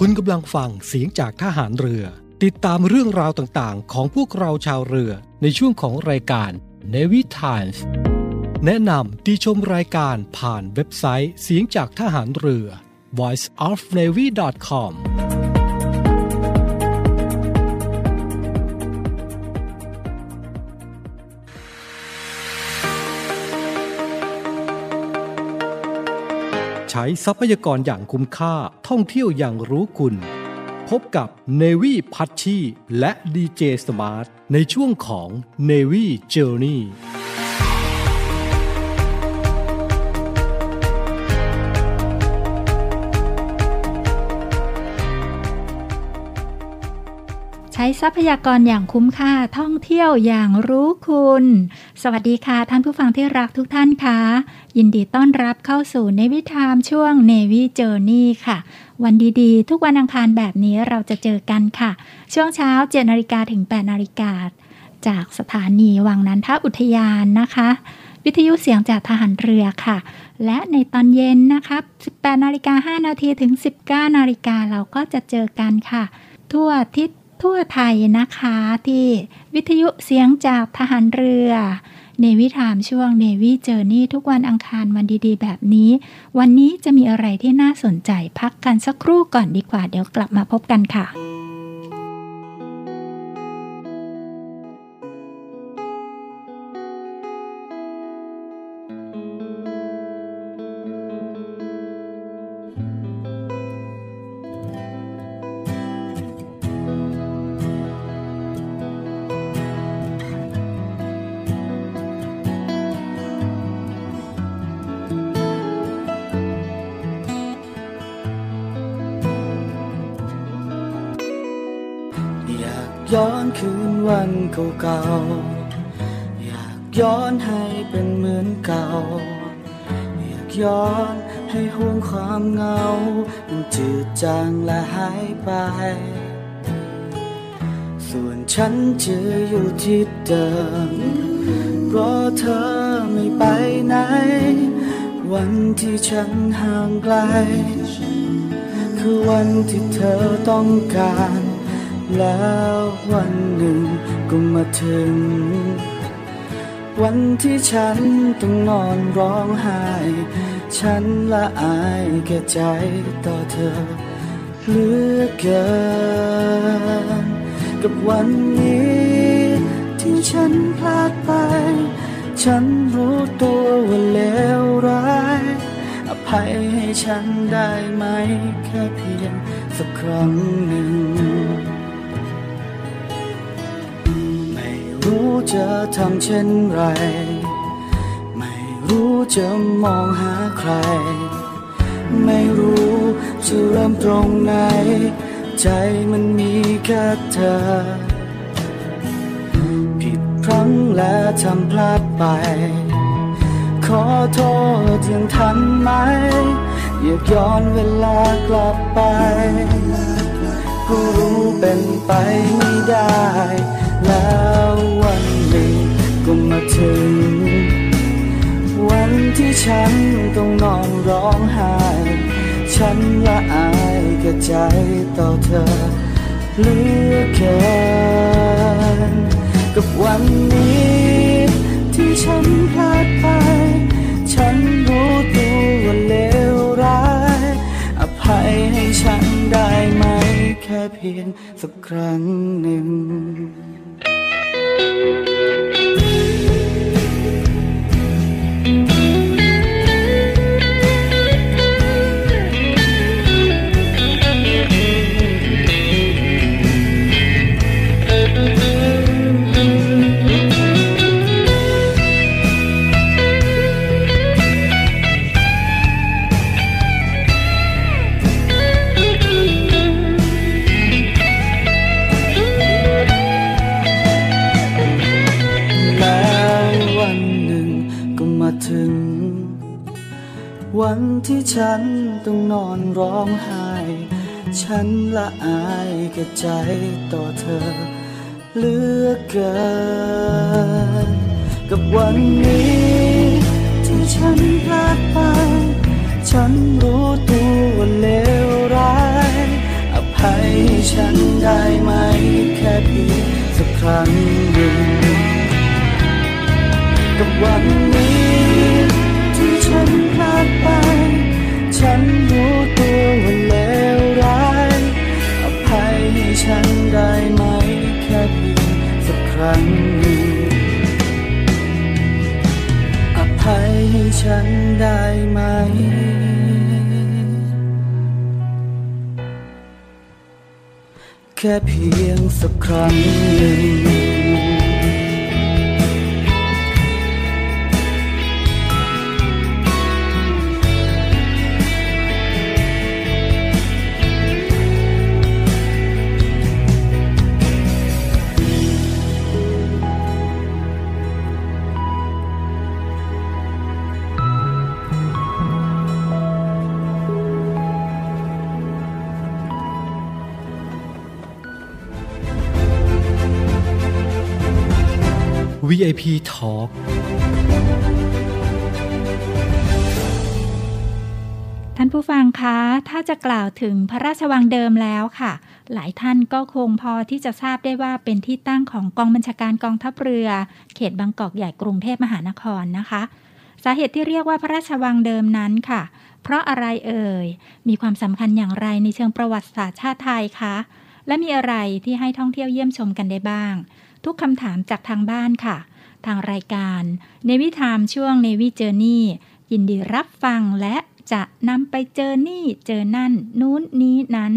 คุณกำลังฟังเสียงจากทหารเรือ ติดตามเรื่องราวต่างๆ ของพวกเราชาวเรือในช่วงของรายการ Navy Times แนะนำติชมรายการผ่านเว็บไซต์เสียงจากทหารเรือ voiceofnavy.com ช้ทรัพยากรอย่างคุ้มค่าท่องเที่ยวอย่างรู้คุณ พบกับเนวี่พัชชีและดีเจสมาร์ทในช่วงของ n นวี่เจอร์ ทรัพยากรอย่างคุ้มค่าท่องเที่ยวอย่างรู้คุณ สวัสดีค่ะท่านผู้ฟังที่รักทุกท่านค่ะ ยินดีต้อนรับเข้าสู่ในวิถามช่วง Navy Journey ค่ะ วันดีๆ ทุกวันอังคารแบบนี้เราจะเจอกันค่ะ ช่วงเช้า7นาฬิกาถึง8นาฬิกาจากสถานีวังนันทอุทยานนะคะ วิทยุเสียงจากทหารเรือค่ะ และในตอนเย็นนะคะ18นาฬิกา5นาทีถึง 19นาฬิกาเราก็จะเจอกันค่ะ ทั่วทิศ ทั่วไทยนะคะที่วิทยุเสียงจากทหารเรือเนวิถามช่วงเนวิเจอร์นี่ทุกวันอังคารวันดีๆ แบบนี้ วันนี้จะมีอะไรที่น่าสนใจพักกันสักครู่ก่อนดีกว่าเดี๋ยวกลับมาพบกันค่ะ ย้อนคืนวันเก่าๆ อยากย้อนให้เป็นเหมือนเก่า อยากย้อนให้ห่วงความเหงา มันจืดจางและหายไป ส่วนฉันจะอยู่ที่เดิม เพราะเธอไม่ไปไหน วันที่ฉันห่างไกล คือวันที่เธอต้องการ แล้ววันหนึ่งก็มาถึง วันที่ฉันต้องนอนร้องไห้ ฉันละอายแก่ใจต่อเธอเหลือเกิน กับวันนี้ ที่ฉันพลาดไป ฉันรู้ตัวว่าเลวร้าย อภัยให้ฉันได้ไหม แค่เพียงสักครั้งหนึ่ง รู้จะทำเช่นไร ไม่รู้จะมองหาใคร ไม่รู้จะเริ่มตรงไหน ใจมันมีแค่เธอ ผิดพลั้งและทำพลาดไป ขอโทษยังทันไหม อยากย้อนเวลากลับไป ก็รู้เป็นไปไม่ได้ แล้ววันหนึ่งก็มาถึง วันที่ฉันต้องนอนร้องไห้ ฉันละอายกับใจต่อเธอเหลือเกินกับวันนี้ ที่ฉันพลาดไป ฉันรู้ตัวว่าเลวร้าย อภัยให้ฉันได้ไหม แค่เพียงสักครั้งหนึ่ง ต่อ VIP Talk ท่านผู้ฟังคะ ถ้าจะกล่าวถึงพระราชวังเดิมแล้วค่ะ หลายท่านก็คงพอที่จะทราบได้ว่าเป็นที่ตั้งของกองบัญชาการกองทัพเรือ เขตบางกอกใหญ่กรุงเทพมหานครนะคะ สาเหตุที่เรียกว่าพระราชวังเดิมนั้นค่ะ เพราะอะไรเอ่ย มีความสำคัญอย่างไรในเชิงประวัติศาสตร์ชาติไทยคะ และมีอะไรที่ให้ท่องเที่ยวเยี่ยมชมกันได้บ้าง ทุกคำถามจากทางบ้านค่ะ ทางรายการเนวิทามช่วงเนวิเจอร์นี่ยินดีรับฟังและจะนำไปเจอนี่เจอนั่น นู้นนี้นั้น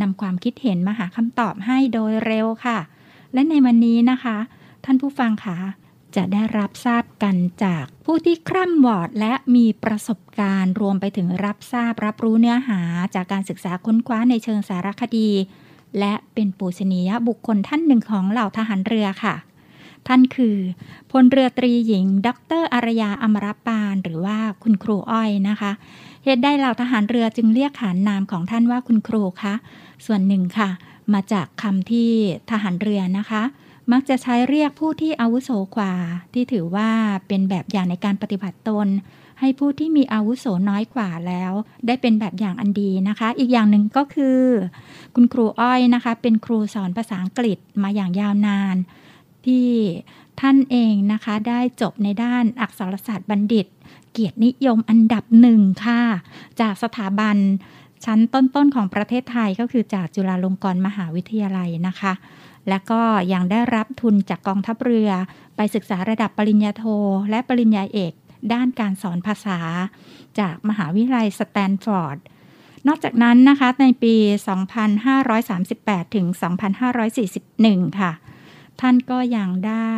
นำความคิดเห็นมาหาคำตอบให้โดยเร็วค่ะ และในวันนี้นะคะ ท่านผู้ฟังคะจะได้รับทราบกันจากผู้ที่คร่ำวอดและมีประสบการณ์รวมไปถึงรับทราบรับรู้เนื้อหาจากการศึกษาค้นคว้าในเชิงสารคดี และเป็นปูชนียบุคคลท่านหนึ่งของเหล่าทหารเรือค่ะ ท่านคือพลเรือตรีหญิง ดรอารยาอมรปานหรือว่าคุณครูอ้อยนะคะ เหตุใดเหล่าทหารเรือจึงเรียกขานนามของท่านว่าคุณครูคะส่วนหนึ่งค่ะ มาจากคำที่ทหารเรือนะคะ มักจะใช้เรียกผู้ที่อาวุโสกว่า ที่ถือว่าเป็นแบบอย่างในการปฏิบัติตน ให้ผู้ที่มีอาวุโสน้อยกว่าแล้ว ได้เป็นแบบอย่างอันดีนะคะ อีกอย่างหนึ่งก็คือ คุณครูอ้อยนะคะ เป็นครูสอนภาษาอังกฤษมาอย่างยาวนาน ที่ท่านเองนะคะได้จบในด้านอักษรศาสตร์บัณฑิต เกียรตินิยมอันดับหนึ่งค่ะ จากสถาบันชั้นต้นๆของประเทศไทยก็คือจากจุฬาลงกรณ์มหาวิทยาลัยนะคะ และก็ยังได้รับทุนจากกองทัพเรือ ไปศึกษาระดับปริญญาโท และปริญญาเอก ด้านการสอนภาษา จากมหาวิทยาลัยสแตนฟอร์ด นอกจากนั้นนะคะในปี 2538 ถึง 2541 ค่ะ ท่านก็ยังได้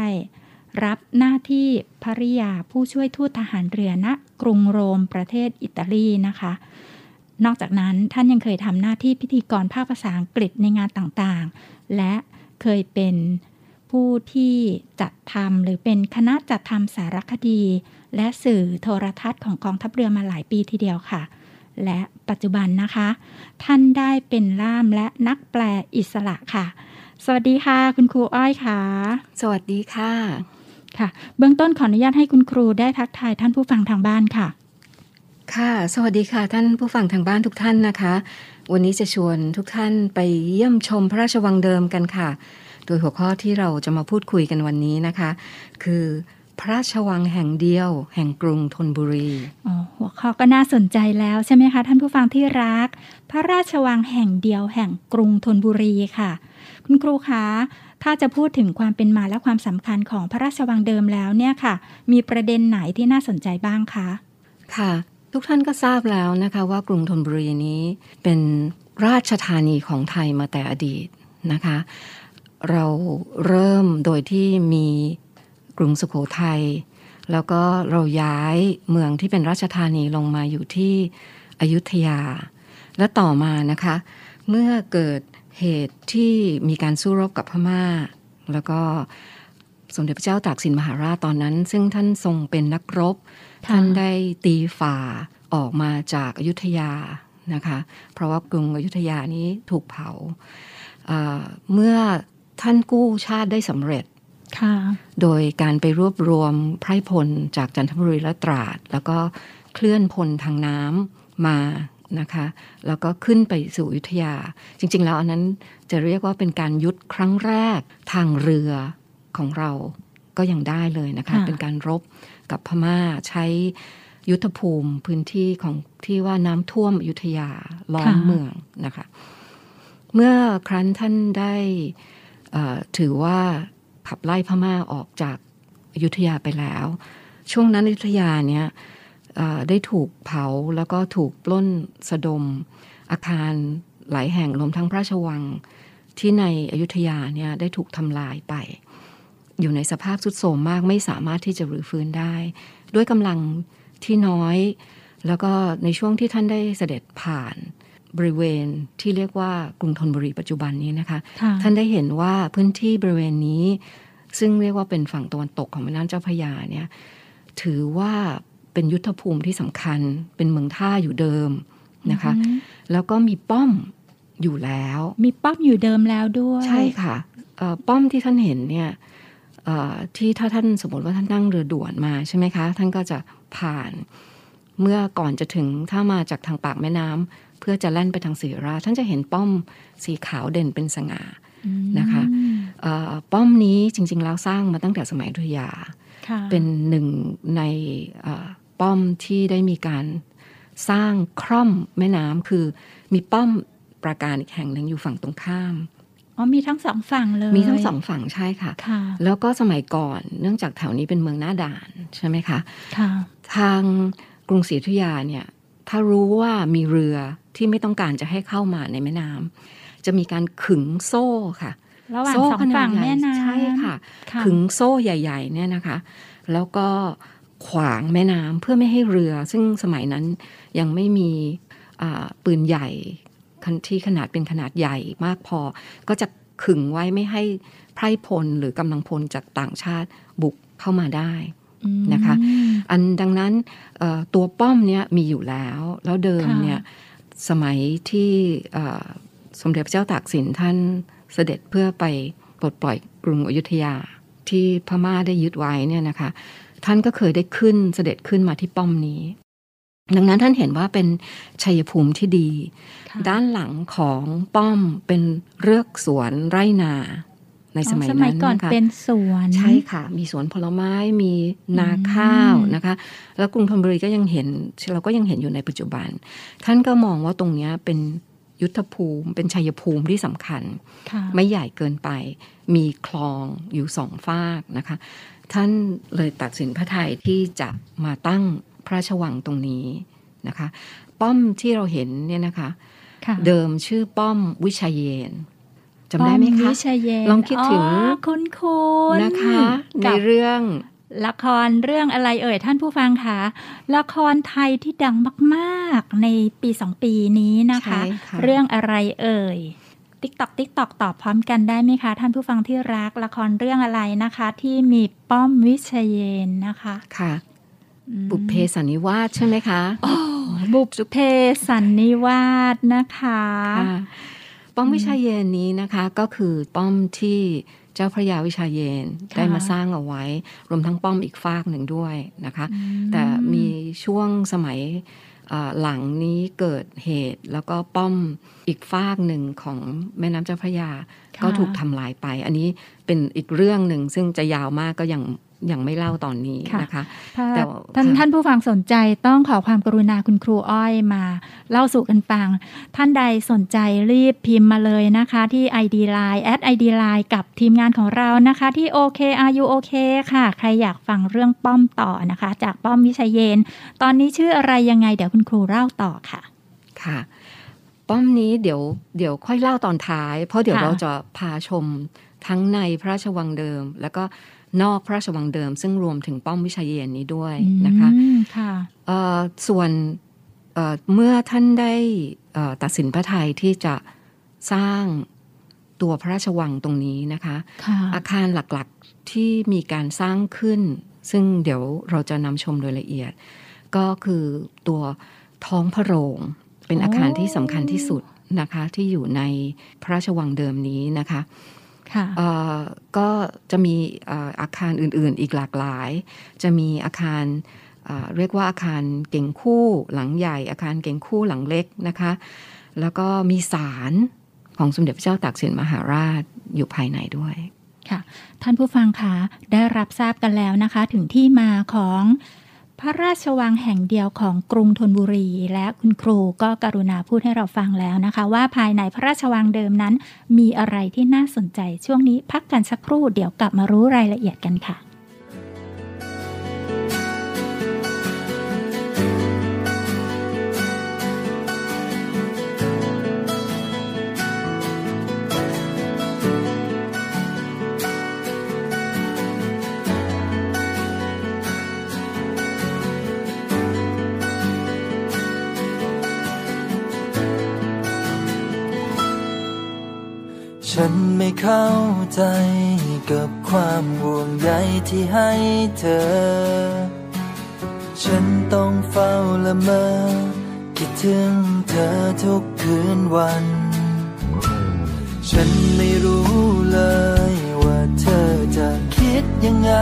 รับหน้าที่ภริยาผู้ช่วยทูตทหารเรือณกรุงโรมประเทศอิตาลีนะคะ นอกจากนั้นท่านยังเคยทำหน้าที่พิธีกรภาคภาษาอังกฤษในงานต่างๆ และเคยเป็น ผู้ที่จัดทำหรือเป็นคณะจัดทำสารคดี และสื่อโทรทัศน์ของกองทัพเรือมาหลายปีทีเดียวค่ะ และปัจจุบันนะคะ ท่านได้เป็นล่ามและนักแปลอิสระค่ะ สวัสดีค่ะ คุณครูอ้อยค่ะ สวัสดีค่ะค่ะ เบื้องต้นขออนุญาตให้คุณครูได้ทักทายท่านผู้ฟังทางบ้านค่ะ ค่ะ สวัสดีค่ะท่านผู้ฟังทางบ้านทุกท่านนะคะ วันนี้จะชวนทุกท่านไปเยี่ยมชมพระราชวังเดิมกันค่ะ โดยหัวข้อที่เราจะมาพูดคุยกันวันนี้นะคะ คือพระราชวังแห่งเดียว แห่งกรุงธนบุรีอ๋อหัวข้อก็น่าสนใจแล้วใช่ไหมคะ ท่านผู้ฟังที่รัก พระราชวังแห่งเดียวแห่งกรุงธนบุรีค่ะ คุณครูคะถ้าจะพูดถึงความเป็นมาและความสำคัญของพระราชวังเดิมแล้วเนี่ยค่ะ มีประเด็นไหนที่น่าสนใจบ้างคะค่ะ ทุกท่านก็ทราบแล้วนะคะว่ากรุงธนบุรีนี้เป็นราชธานีของไทยมาแต่อดีตนะคะ เราเริ่มโดยที่มีกรุงสุโขทัยแล้วก็เราย้ายเมืองที่เป็นราชธานีลงมาอยู่ที่อยุธยา และต่อมานะคะ เมื่อเกิดเหตุที่มีการสู้รบกับพม่า แล้วก็สมเด็จพระเจ้าตากสินมหาราชตอนนั้น ซึ่งท่านทรงเป็นนักรบ ท่านได้ตีฝ่าออกมาจากอายุทยานะคะ เพราะว่ากรุงอยุธยานี้ถูกเผาเเมื่อ ท่านกู้ชาติได้สำเร็จค่ะโดยการไปรวบรวมไพร่พลจากจันทบุรีและตราด แล้วก็เคลื่อนพลทางน้ำมานะคะ แล้วก็ขึ้นไปสู่อยุธยา จริง ๆ แล้วอันนั้นจะเรียกว่าเป็นการยุทธครั้งแรกทางเรือของเราก็ยังได้เลยนะคะค่ะเป็นการรบกับพม่าใช้ยุทธภูมิพื้นที่ของที่ว่าน้ำท่วมอยุธยาล้อมเมืองนะคะ เมื่อครั้นท่านได้เอ่อ ถือว่าขับไล่พม่าออกจากอยุธยาไปแล้ว ช่วงนั้นอยุธยาเนี่ยได้ถูกเผาแล้วก็ถูกปล้นสะดม อาคารหลายแห่งรวมทั้งพระราชวังที่ในอยุธยาเนี่ยได้ถูกทำลายไป อยู่ในสภาพทรุดโทรมมากไม่สามารถที่จะรื้อฟื้นได้ ด้วยกำลังที่น้อย แล้วก็ในช่วงที่ท่านได้เสด็จผ่าน บริเวณที่เรียกว่ากรุงธนบุรีปัจจุบันนี้นะคะค่ะท่านได้เห็นว่าพื้นที่บริเวณนี้ ซึ่งเรียกว่าเป็นฝั่งตะวันตกของแม่น้ำเจ้าพระยาเนี่ยถือว่าเป็นยุทธภูมิที่สำคัญ เป็นเมืองท่าอยู่เดิมนะคะอือฮึแล้วก็มีป้อมอยู่แล้ว มีป้อมอยู่เดิมแล้วด้วย ใช่ค่ะเอ่อป้อมที่ท่านเห็นเนี่ยเอ่อที่ถ้าท่านสมมติว่าท่านนั่งเรือด่วนมาใช่ไหมคะ ท่านก็จะผ่านเมื่อก่อนจะถึงถ้ามาจากทางปากแม่น้ำ เพื่อจะแล่นไปทางศรีราชท่านจะเห็นป้อมสีขาวเด่นเป็นสง่าอืมนะคะเอ่อป้อมนี้จริง ๆ แล้วสร้างมาตั้งแต่สมัยอยุธยาค่ะเป็นหนึ่งในเอ่อป้อมที่ได้มีการสร้างคร่อมแม่น้ำคือมีป้อมปราการอีกแห่งหนึ่งอยู่ฝั่งตรงข้ามอ๋อมีทั้งสองฝั่งเลย มีทั้งสองฝั่งใช่ค่ะค่ะแล้วก็สมัยก่อนเนื่องจากแถวนี้เป็นเมืองหน้าด่านใช่ไหมคะค่ะทางกรุงศรีอยุธยาเนี่ยถ้ารู้ว่ามีเรือ ที่ไม่ต้องการจะให้เข้ามาในแม่น้ำจะมีการขึงโซ่ค่ะระหว่างโซ่สองขนาฝั่ดงใหญ่แม่น้ำใช่ค่ะค่ะ ขึงโซ่ใหญ่ ๆ เนี่ยนะคะ แล้วก็ขวางแม่น้ำเพื่อไม่ให้เรือ ซึ่งสมัยนั้นยังไม่มีอ่าปืนใหญ่คันที่ขนาดเป็นขนาดใหญ่มากพอ ก็จะขึงไว้ไม่ให้ไพร่พลหรือกำลังพลจากต่างชาติบุกเข้ามาได้อืมนะคะ อันดังนั้นเอ่อตัวป้อมเนี่ยมีอยู่แล้ว แล้วเดิมค่ะเนี่ย สมัยที่เอ่อสมเด็จพระเจ้าตากสินท่านเสด็จเพื่อไปปลดปล่อยกรุงอยุธยาที่พม่าได้ยึดไว้เนี่ยนะคะ ท่านก็เคยได้ขึ้นเสด็จขึ้นมาที่ป้อมนี้ ดังนั้นท่านเห็นว่าเป็นชัยภูมิที่ดีค่ะด้านหลังของป้อมเป็นเรือกสวนไร่นา ในสมัยอ๋อสนั้นมัยก่อนนะคะเป็นสวนใช่ค่ะ มีสวนผลไม้มีนาข้าวอืมนะคะ แล้วกรุงธนบุรีก็ยังเห็นเราก็ยังเห็นอยู่ในปัจจุบัน ท่านก็มองว่าตรงเนี้ยเป็นยุทธภูมิ เป็นชัยภูมิที่สำคัญค่ะไม่ใหญ่เกินไป มีคลองอยู่สองฝากนะคะ ท่านเลยตัดสินพระไทยที่จะมาตั้งพระราชวังตรงนี้นะคะ ป้อมที่เราเห็นเนี่ยนะคะค่ะเดิมชื่อป้อมวิชัยเยน จำได้ไหมป้อคะวิเชยเยนลองคิดถึงอ๋อคุณคุณนะคะในกับเรื่องละครเรื่องอะไรเอ่ยท่านผู้ฟังคะละครไทยที่ดังมากๆ ในปีสองปีนี้นะคะใช่ค่ะเรื่องอะไรเอ่ย tick tock tick tock ตอบพร้อมกันได้ไหมคะ ท่านผู้ฟังที่รักละครเรื่องอะไรนะคะ ที่มีป้อมวิไชเยนทร์นะคะค่ะอืมบุพเพสันนิวาสใช่ไหมคะบุพเพสันนิวาสนะคะค่ะ ป้อมวิชาเยนนี้นะคะก็คือป้อมที่เจ้าพระยาวิชาเยนค่ะได้มาสร้างเอาไว้ รวมทั้งป้อมอีกฝากหนึ่งด้วยนะคะอืมแต่มีช่วงสมัยเอ่อหลังนี้เกิดเหตุ แล้วก็ป้อมอีกฝากหนึ่งของแม่น้ำเจ้าพระยาค่ะก็ถูกทำลายไป อันนี้เป็นอีกเรื่องหนึ่งซึ่งจะยาวมากก็ยัง ยังไม่เล่าตอนนี้นะคะถ้าแต่ท่านค่ะท่านผู้ฟังสนใจต้องขอความกรุณาคุณครูอ้อยมา เล่าสู่กันฟัง ท่านใดสนใจรีบพิมพ์มาเลยนะคะ ที่ ID Line แอด ID Line กับทีมงานของเรานะคะ ที่ OK Are You OK ค่ะ ใครอยากฟังเรื่องป้อมต่อนะคะ จากป้อมวิชัยเยน ตอนนี้ชื่ออะไรยังไงเดี๋ยวคุณครูเล่าต่อค่ะค่ะป้อมนี้เดี๋ยวเดี๋ยวค่อยเล่าตอนท้าย เพราะเดี๋ยวค่ะเราจะพาชมทั้งในพระราชวังเดิม แล้วก็ นอกพระราชวังเดิม ซึ่งรวมถึงป้อมวิชัยเยนนี้ด้วยนะคะอืมค่ะเอ่อส่วนเอ่อเมื่อท่านได้เอ่อตัดสินพระไทยที่จะสร้างตัวพระราชวังตรงนี้นะคะค่ะอาคารหลักๆที่มีการสร้างขึ้น ซึ่งเดี๋ยวเราจะนำชมโดยละเอียด ก็คือตัวท้องพระโรงเป็นอาคารที่สำคัญที่สุดนะคะที่อยู่ในพระราชวังเดิมนี้นะคะค่ะเอ่อ ก็จะมีเอ่ออาคารอื่นๆ อีกหลากหลาย จะมีอาคารอ่าเรียกว่าอาคารเก่งคู่หลังใหญ่ อาคารเก่งคู่หลังเล็กนะคะ แล้วก็มีศาลของสมเด็จพระเจ้าตากสินมหาราชอยู่ภายในด้วยค่ะ ท่านผู้ฟังคะได้รับทราบกันแล้วนะคะ ถึงที่มาของ พระราชวังแห่งเดียวของกรุงธนบุรี และคุณครูก็กรุณาพูดให้เราฟังแล้วนะคะ ว่าภายในพระราชวังเดิมนั้น มีอะไรที่น่าสนใจช่วงนี้พักกันสักครู่เดี๋ยวกลับมารู้รายละเอียดกันค่ะ ไม่เข้าใจกับความห่วงใยที่ให้เธอ ฉันต้องเฝ้าละเมอ คิดถึงเธอทุกคืนวัน ฉันไม่รู้เลยว่าเธอจะคิดยังไง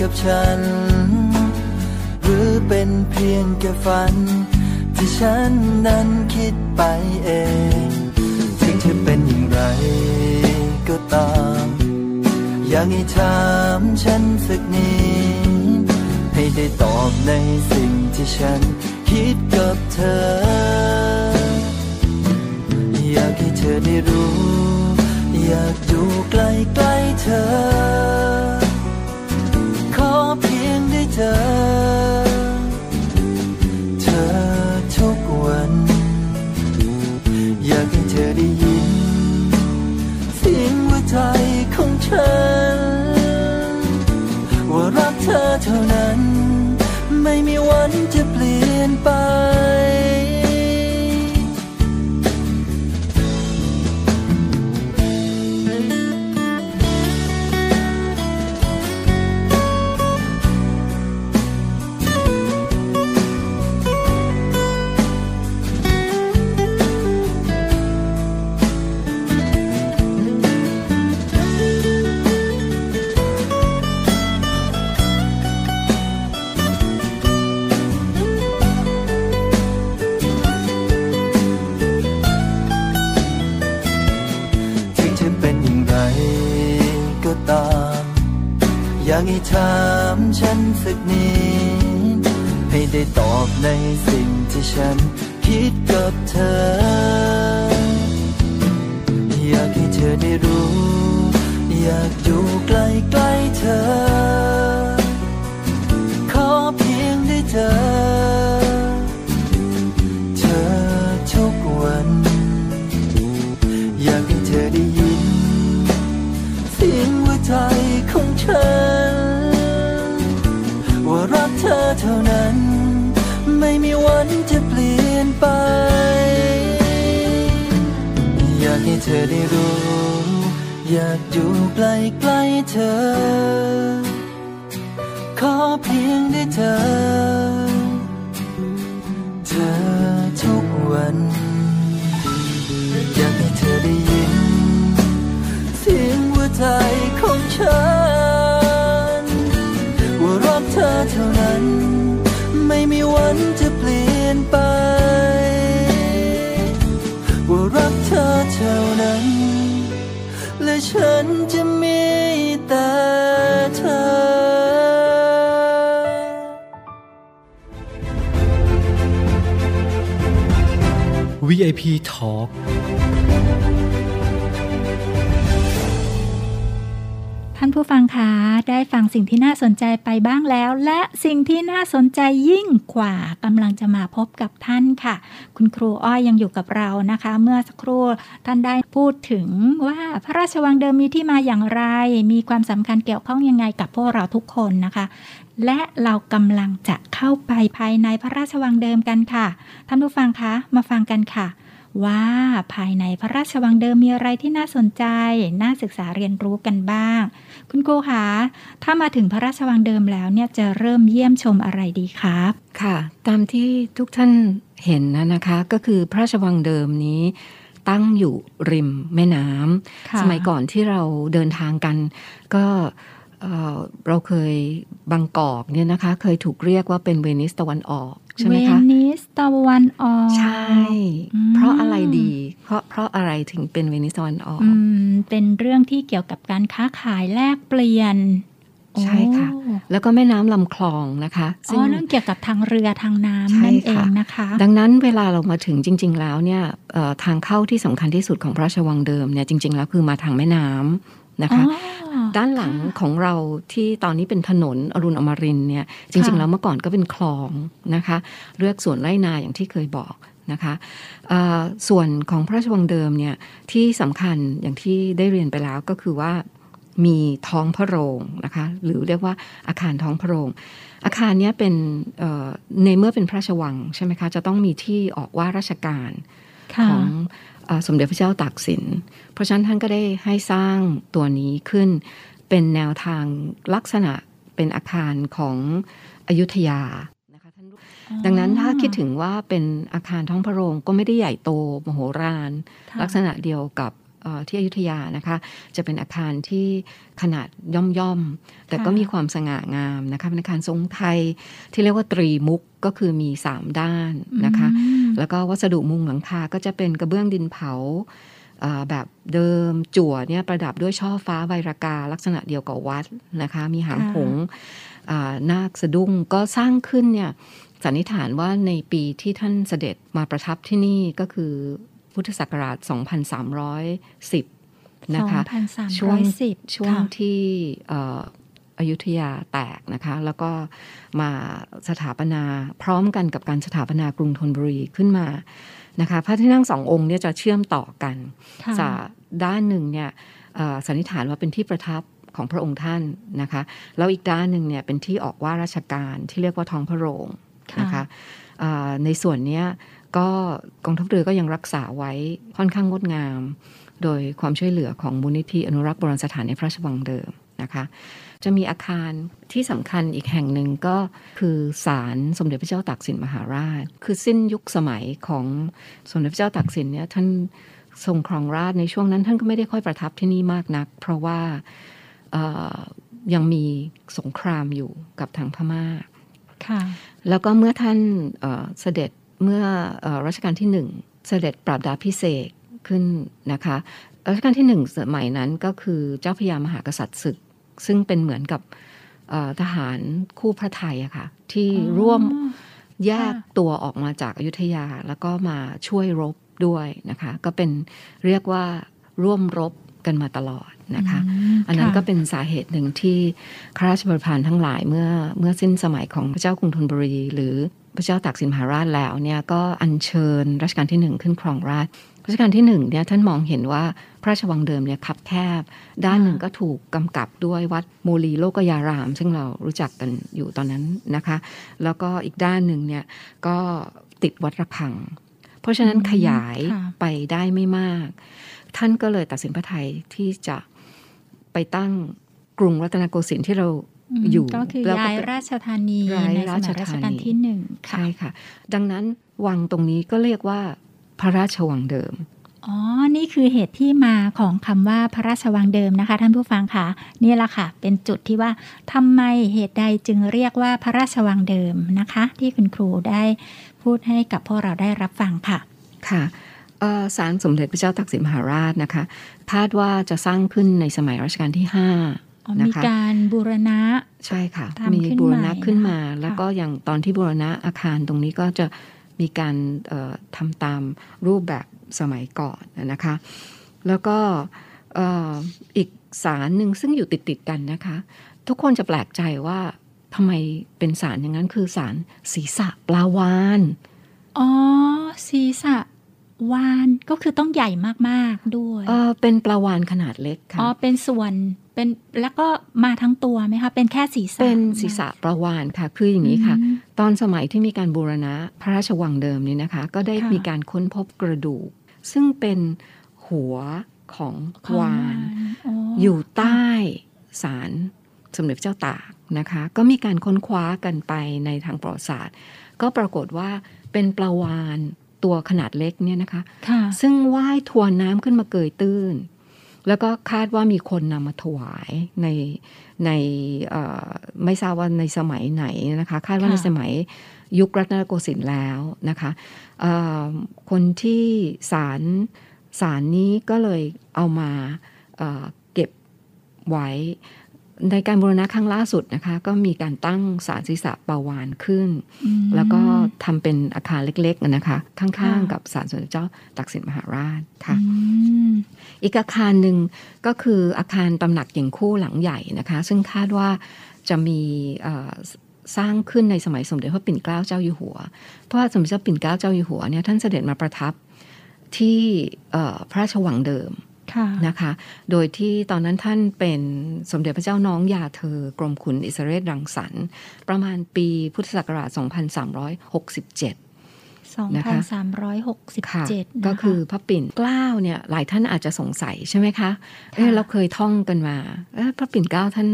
กับฉัน หรือเป็นเพียงแค่ฝัน ที่ฉันนั้นคิดไปเอง ถึงเธอเป็นอย่างไร ก็ตาม อยากให้ถามฉันสักนิดให้ได้ตอบในสิ่งที่ฉันคิดกับเธอ อยากให้เธอได้รู้ อยากอยู่ใกล้ๆเธอ ขอเพียงได้เจอ เธอทุกวัน อยากให้เธอได้ยิน ใจของฉัน ว่ารักเธอเท่านั้น ไม่มีวันจะเปลี่ยนไป ให้ถามฉันสักนิดให้ได้ตอบในสิ่งที่ฉันคิดกับเธอ อยากให้เธอได้รู้ อยากอยู่ใกล้ๆเธอ ขอเพียงได้เจอ เธอทุกวัน อยากให้เธอได้ยิน เสียงหัวใจของฉันว่ ธอได้รู้ อยากอยู่ใกล้ๆเธอ ขอเพียงได้เจอเธอทุกวัน อยากให้เธอได้ยิน เสียงหัวใจของฉัน ว่ารักเธอเท่านั้น ไม่มีวันจะเปลี่ยนไป เท่านั้น และฉันจะมีแต่เธอ VIP Talk ท่าน ผู้ฟังคะได้ฟังสิ่งที่น่าสนใจไปบ้างแล้ว และสิ่งที่น่าสนใจยิ่งกว่ากำลังจะมาพบกับท่านค่ะ คุณครูอ้อยยังอยู่กับเรานะคะ เมื่อสักครู่ท่านได้พูดถึงว่าพระราชวังเดิมมีที่มาอย่างไร มีความสำคัญเกี่ยวข้องยังไงกับพวกเราทุกคนนะคะ และเรากำลังจะเข้าไปภายในพระราชวังเดิมกันค่ะท่านผู้ฟังคะมาฟังกันค่ะว่าภายในพระราชวังเดิมมีอะไรที่น่าสนใจ น่าศึกษาเรียนรู้กันบ้าง คุณครูคะถ้ามาถึงพระราชวังเดิมแล้วเนี่ยจะเริ่มเยี่ยมชมอะไรดีครับค่ะ ตามที่ทุกท่านเห็นนะนะคะ ก็คือพระราชวังเดิมนี้ตั้งอยู่ริมแม่น้ำค่ะสมัยก่อนที่เราเดินทางกัน ก็เอ่อเราเคยบางกอกเนี่ยนะคะ เคยถูกเรียกว่าเป็นเวนิสตะวันออกใช่ไหมคะเวนิสตะวันออก ใช่อืมเพราะอะไรดี เพราะเพราะอะไรถึงเป็นเวนิสตะวันออกอืมเป็นเรื่องที่เกี่ยวกับการค้าขายแลกเปลี่ยนใช่ค่ะโอ้แล้วก็แม่น้ำลำคลองนะคะอ๋อเรื่องเกี่ยวกับทางเรือทางน้ำใช่นั่นเองค่ะนะคะ ดังนั้นเวลาเรามาถึงจริง ๆ แล้วเนี่ยเอ่อทางเข้าที่สำคัญที่สุดของพระราชวังเดิมเนี่ยจริง ๆ แล้วคือมาทางแม่น้ำนะคะอ๋อด้านหลังของเราที่ตอนนี้เป็นถนนอรุณอมรินทร์เนี่ยจริงค่ะๆแล้วเมื่อก่อนก็เป็นคลองนะคะ เลือกสวนไร่นาอย่างที่เคยบอก นะคะเอ่อส่วนของพระราชวังเดิมเนี่ยที่สำคัญอย่างที่ได้เรียนไปแล้วก็คือว่ามีท้องพระโรงนะคะหรือเรียกว่าอาคารท้องพระโรงอาคารเนี้ยเป็นเอ่อในเมื่อเป็นพระราชวังใช่ไหมคะจะต้องมีที่ออกว่าราชการค่ะของเออสมเด็จพระเจ้าตากสิน เพราะฉะนั้นท่านก็ได้ให้สร้างตัวนี้ขึ้นเป็นแนวทางลักษณะเป็นอาคารของอยุธยานะคะท่านรู้ ดังนั้นถ้าคิดถึงว่าเป็นอาคารท้องพระโรงก็ไม่ได้ใหญ่โตมโหฬารค่ะลักษณะเดียวกับเอ่อที่อยุธยานะคะ จะเป็นอาคารที่ขนาดย่อมย่อมๆแต่ก็มีความสง่างามนะคะเป็นอาคารทรงไทยที่เรียกว่าตรีมุกก็คือมีสามด้านนะคะอืมแล้วก็วัสดุมุงหลังคาก็จะเป็นกระเบื้องดินเผาอ่าแบบเดิมจั่วเนี่ยประดับด้วยช่อฟ้าใบรากา ลักษณะเดียวกับวัดนะคะ มีหางค่ะหงส์อ่านาคสะดุ้งก็สร้างขึ้นเนี่ย สันนิษฐานว่าในปีที่ท่านเสด็จมาประทับที่นี่ก็คือพุทธศักราช 2310 นะคะ2,310ช่วงช่วงค่ะที่เอ่ออยุธยาแตกนะคะ แล้วก็มาสถาปนาพร้อมกันกับการสถาปนากรุงธนบุรีขึ้นมานะคะพระที่นั่งสององค์เนี่ยจะเชื่อมต่อกันค่ะจากด้านหนึ่งเนี่ยเอ่อสันนิษฐานว่าเป็นที่ประทับของพระองค์ท่านนะคะ แล้วอีกด้านหนึ่งเนี่ยเป็นที่ออกว่าราชการที่เรียกว่าท้องพระโรง นะคะเอ่อในส่วนเนี้ยก็กองทัพเรือก็ยังรักษาไว้ค่อนข้างงดงาม โดยความช่วยเหลือของมูลนิธิอนุรักษ์โบราณสถานในพระราชวังเดิมนะคะ จะมีอาคารที่สำคัญอีกแห่งหนึ่งก็คือศาลสมเด็จพระเจ้าตากสินมหาราช คือสิ้นยุคสมัยของสมเด็จพระเจ้าตากสินเนี่ยท่านทรงครองราชย์ในช่วงนั้นท่านก็ไม่ได้ค่อยประทับที่นี่มากนัก เพราะว่าเอ่อยังมีสงครามอยู่กับทางพม่าค่ะ แล้วก็เมื่อท่านเอ่อเสด็จเมื่อเออรัชกาลที่หนึ่งเสด็จปราบดาพิเศษกขึ้นนะคะรัชกาลที่หนึ่งสมัยนั้นก็คือเจ้าพระยามหากษัตริย์ศึก ซึ่งเป็นเหมือนกับเอ่อทหารคู่พระไทยอะค่ะที่ร่วมแยกตัวออกมาจากอายุทยาแล้วก็มาช่วยรบด้วยนะคะ ก็เป็นเรียกว่าร่วมรบกันมาตลอด นะคะมอันนั้นค่ะก็เป็นสาเหตุหนึ่งที่ข้าราชบริพารทั้งหลายเมื่อเมื่อสิ้นสมัยของพระเจ้ากรุงธนบุรี หรือพระเจ้าตากสินมหาราชแล้วเนี่ยก็อัญเชิญรัชกาลที่หนึ่งขึ้นครองราชย์รัชกาลที่หนึ่งเนี่ยท่านมองเห็นว่าพระราชวังเดิมเนี่ยคับแคบ ด้านหนึ่งก็ถูกกำกับด้วยวัดโมลีโลกยาราม ซึ่งเรารู้จักกันอยู่ตอนนั้นนะคะ แล้วก็อีกด้านหนึ่งเนี่ยก็ติดวัดระฆัง เพราะฉะนั้นอืมขยายค่ะไปได้ไม่มาก ท่านก็เลยตัดสินพระไทยที่จะ ไปตั้งกรุงรัตนโกสินทร์ที่เรามอยู่ก็คือแล้วก็ย้ายราชธานีย้ายในสรามัชยรัชธานีกาลที่หนึ่งค่ะใช่ค่ะ ดังนั้นวังตรงนี้ก็เรียกว่าพระราชวังเดิมอ๋อ นี่คือเหตุที่มาของคำว่าพระราชวังเดิมนะคะ ท่านผู้ฟังค่ะนี่แหละค่ะ เป็นจุดที่ว่าทำไมเหตุใดจึงเรียกว่าพระราชวังเดิมนะคะ ที่คุณครูได้พูดให้กับพวกเราได้รับฟังค่ะ ค่ะเอ่อศาลสมเด็จพระเจ้าตากสินมหาราชนะคะ คาดว่าจะสร้างขึ้นในสมัยรัชกาลที่ห้าอ๋อนะมีคะการบูรณะใช่ค่ะทำมีขึ้นบูรณะใหม่ขึ้นมานะคะแล้วก็อย่างตอนที่บูรณะอาคารตรงนี้ก็จะมีการเอ่อทำตามรูปแบบสมัยก่อนนะคะ แล้วก็เอ่ออีกศาลหนึ่งซึ่งอยู่ติดติดๆกันนะคะ ทุกคนจะแปลกใจว่าทำไมเป็นศาลอย่างนั้นคือศาลศีรษะปลาวานอ๋อศีรษะ วานก็คือต้องใหญ่มากๆด้วยเออเป็นปลาวานขนาดเล็กค่ะอ๋อเป็นส่วนเป็นแล้วก็มาทั้งตัวไหมคะเป็นแค่ศีรษะเป็นศีรษะปลาวานค่ะคืออย่างนี้ค่ะอืมตอนสมัยที่มีการบูรณะพระราชวังเดิมนี้นะคะ ก็ได้ค่ะมีการค้นพบกระดูก ซึ่งเป็นหัวของของวานอ๋ออยู่ใต้ศาลสมเด็จพระเจ้าตากนะคะ ก็มีการค้นคว้ากันไปในทางประวัติศาสตร์ ก็ปรากฏว่าเป็นปลาวาน ตัวขนาดเล็กเนี่ยนะคะค่ะซึ่งว่ายทวนน้ำขึ้นมาเกยตื้น แล้วก็คาดว่ามีคนนำมาถวายในในเอ่อไม่ทราบว่าในสมัยไหนนะคะคาดว่าค่ะในสมัยยุครัตนโกสินทร์แล้วนะคะเอ่อคนที่สารสารนี้ก็เลยเอามาเอ่อเก็บไว้ ในการบูรณะครั้งล่าสุดนะคะ ก็มีการตั้งสารศีรษะปาวานขึ้นอืมแล้วก็ทำเป็นอาคารเล็กๆนะคะ ข้างค่ะๆกับศาลสมเด็จเจ้าตักสินมหาราชค่ะอืมอีกอาคารหนึ่งก็คืออาคารตำหนักเก่งคู่หลังใหญ่นะคะ ซึ่งคาดว่าจะมีเอ่อสร้างขึ้นในสมัยสมเด็จพระปิ่นเกล้าเจ้าอยู่หัว เพราะว่าสมเด็จพระปิ่นเกล้าเจ้าอยู่หัวเนี่ยท่านเสด็จมาประทับที่เอ่อพระราชวังเดิมค่ะ นะคะ โดยที่ตอนนั้นท่านเป็นสมเด็จพระเจ้าน้องยาเธอกรมขุนอิสระเรศรังสรรค์ ประมาณปีพุทธศักราช 2367สองนะพันคะสามร้อยหกสิบค่ะเจ็ดก็คือพระปิ่นเกล้าเนี่ยหลายท่านอาจจะสงสัยใช่ไหมคะเอะเราเคยท่องกันมาเอะพระปิ่นเกล้าท่าน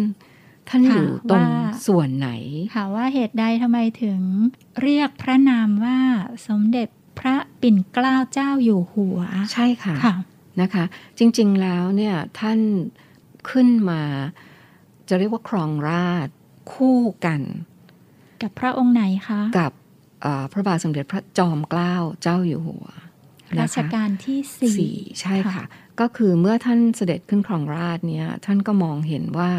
ท่านอยู่ตรงส่วนไหนค่ะว่าเหตุใดทำไมถึงเรียกพระนามว่าสมเด็จพระปิ่นเกล้าเจ้าอยู่หัว ใช่ค่ะค่ะ นะคะ จริงๆแล้วเนี่ยท่านขึ้นมาจะเรียกว่าครองราชย์คู่กัน กับพระองค์ไหนคะ กับเอ่อพระบาทสมเด็จพระจอมเกล้าเจ้าอยู่หัวรันะชคะกาลที่สี่สี่ใช่ค่ะค่ะ ก็คือเมื่อท่านเสด็จขึ้นครองราชย์เนี่ยท่านก็มองเห็นว่า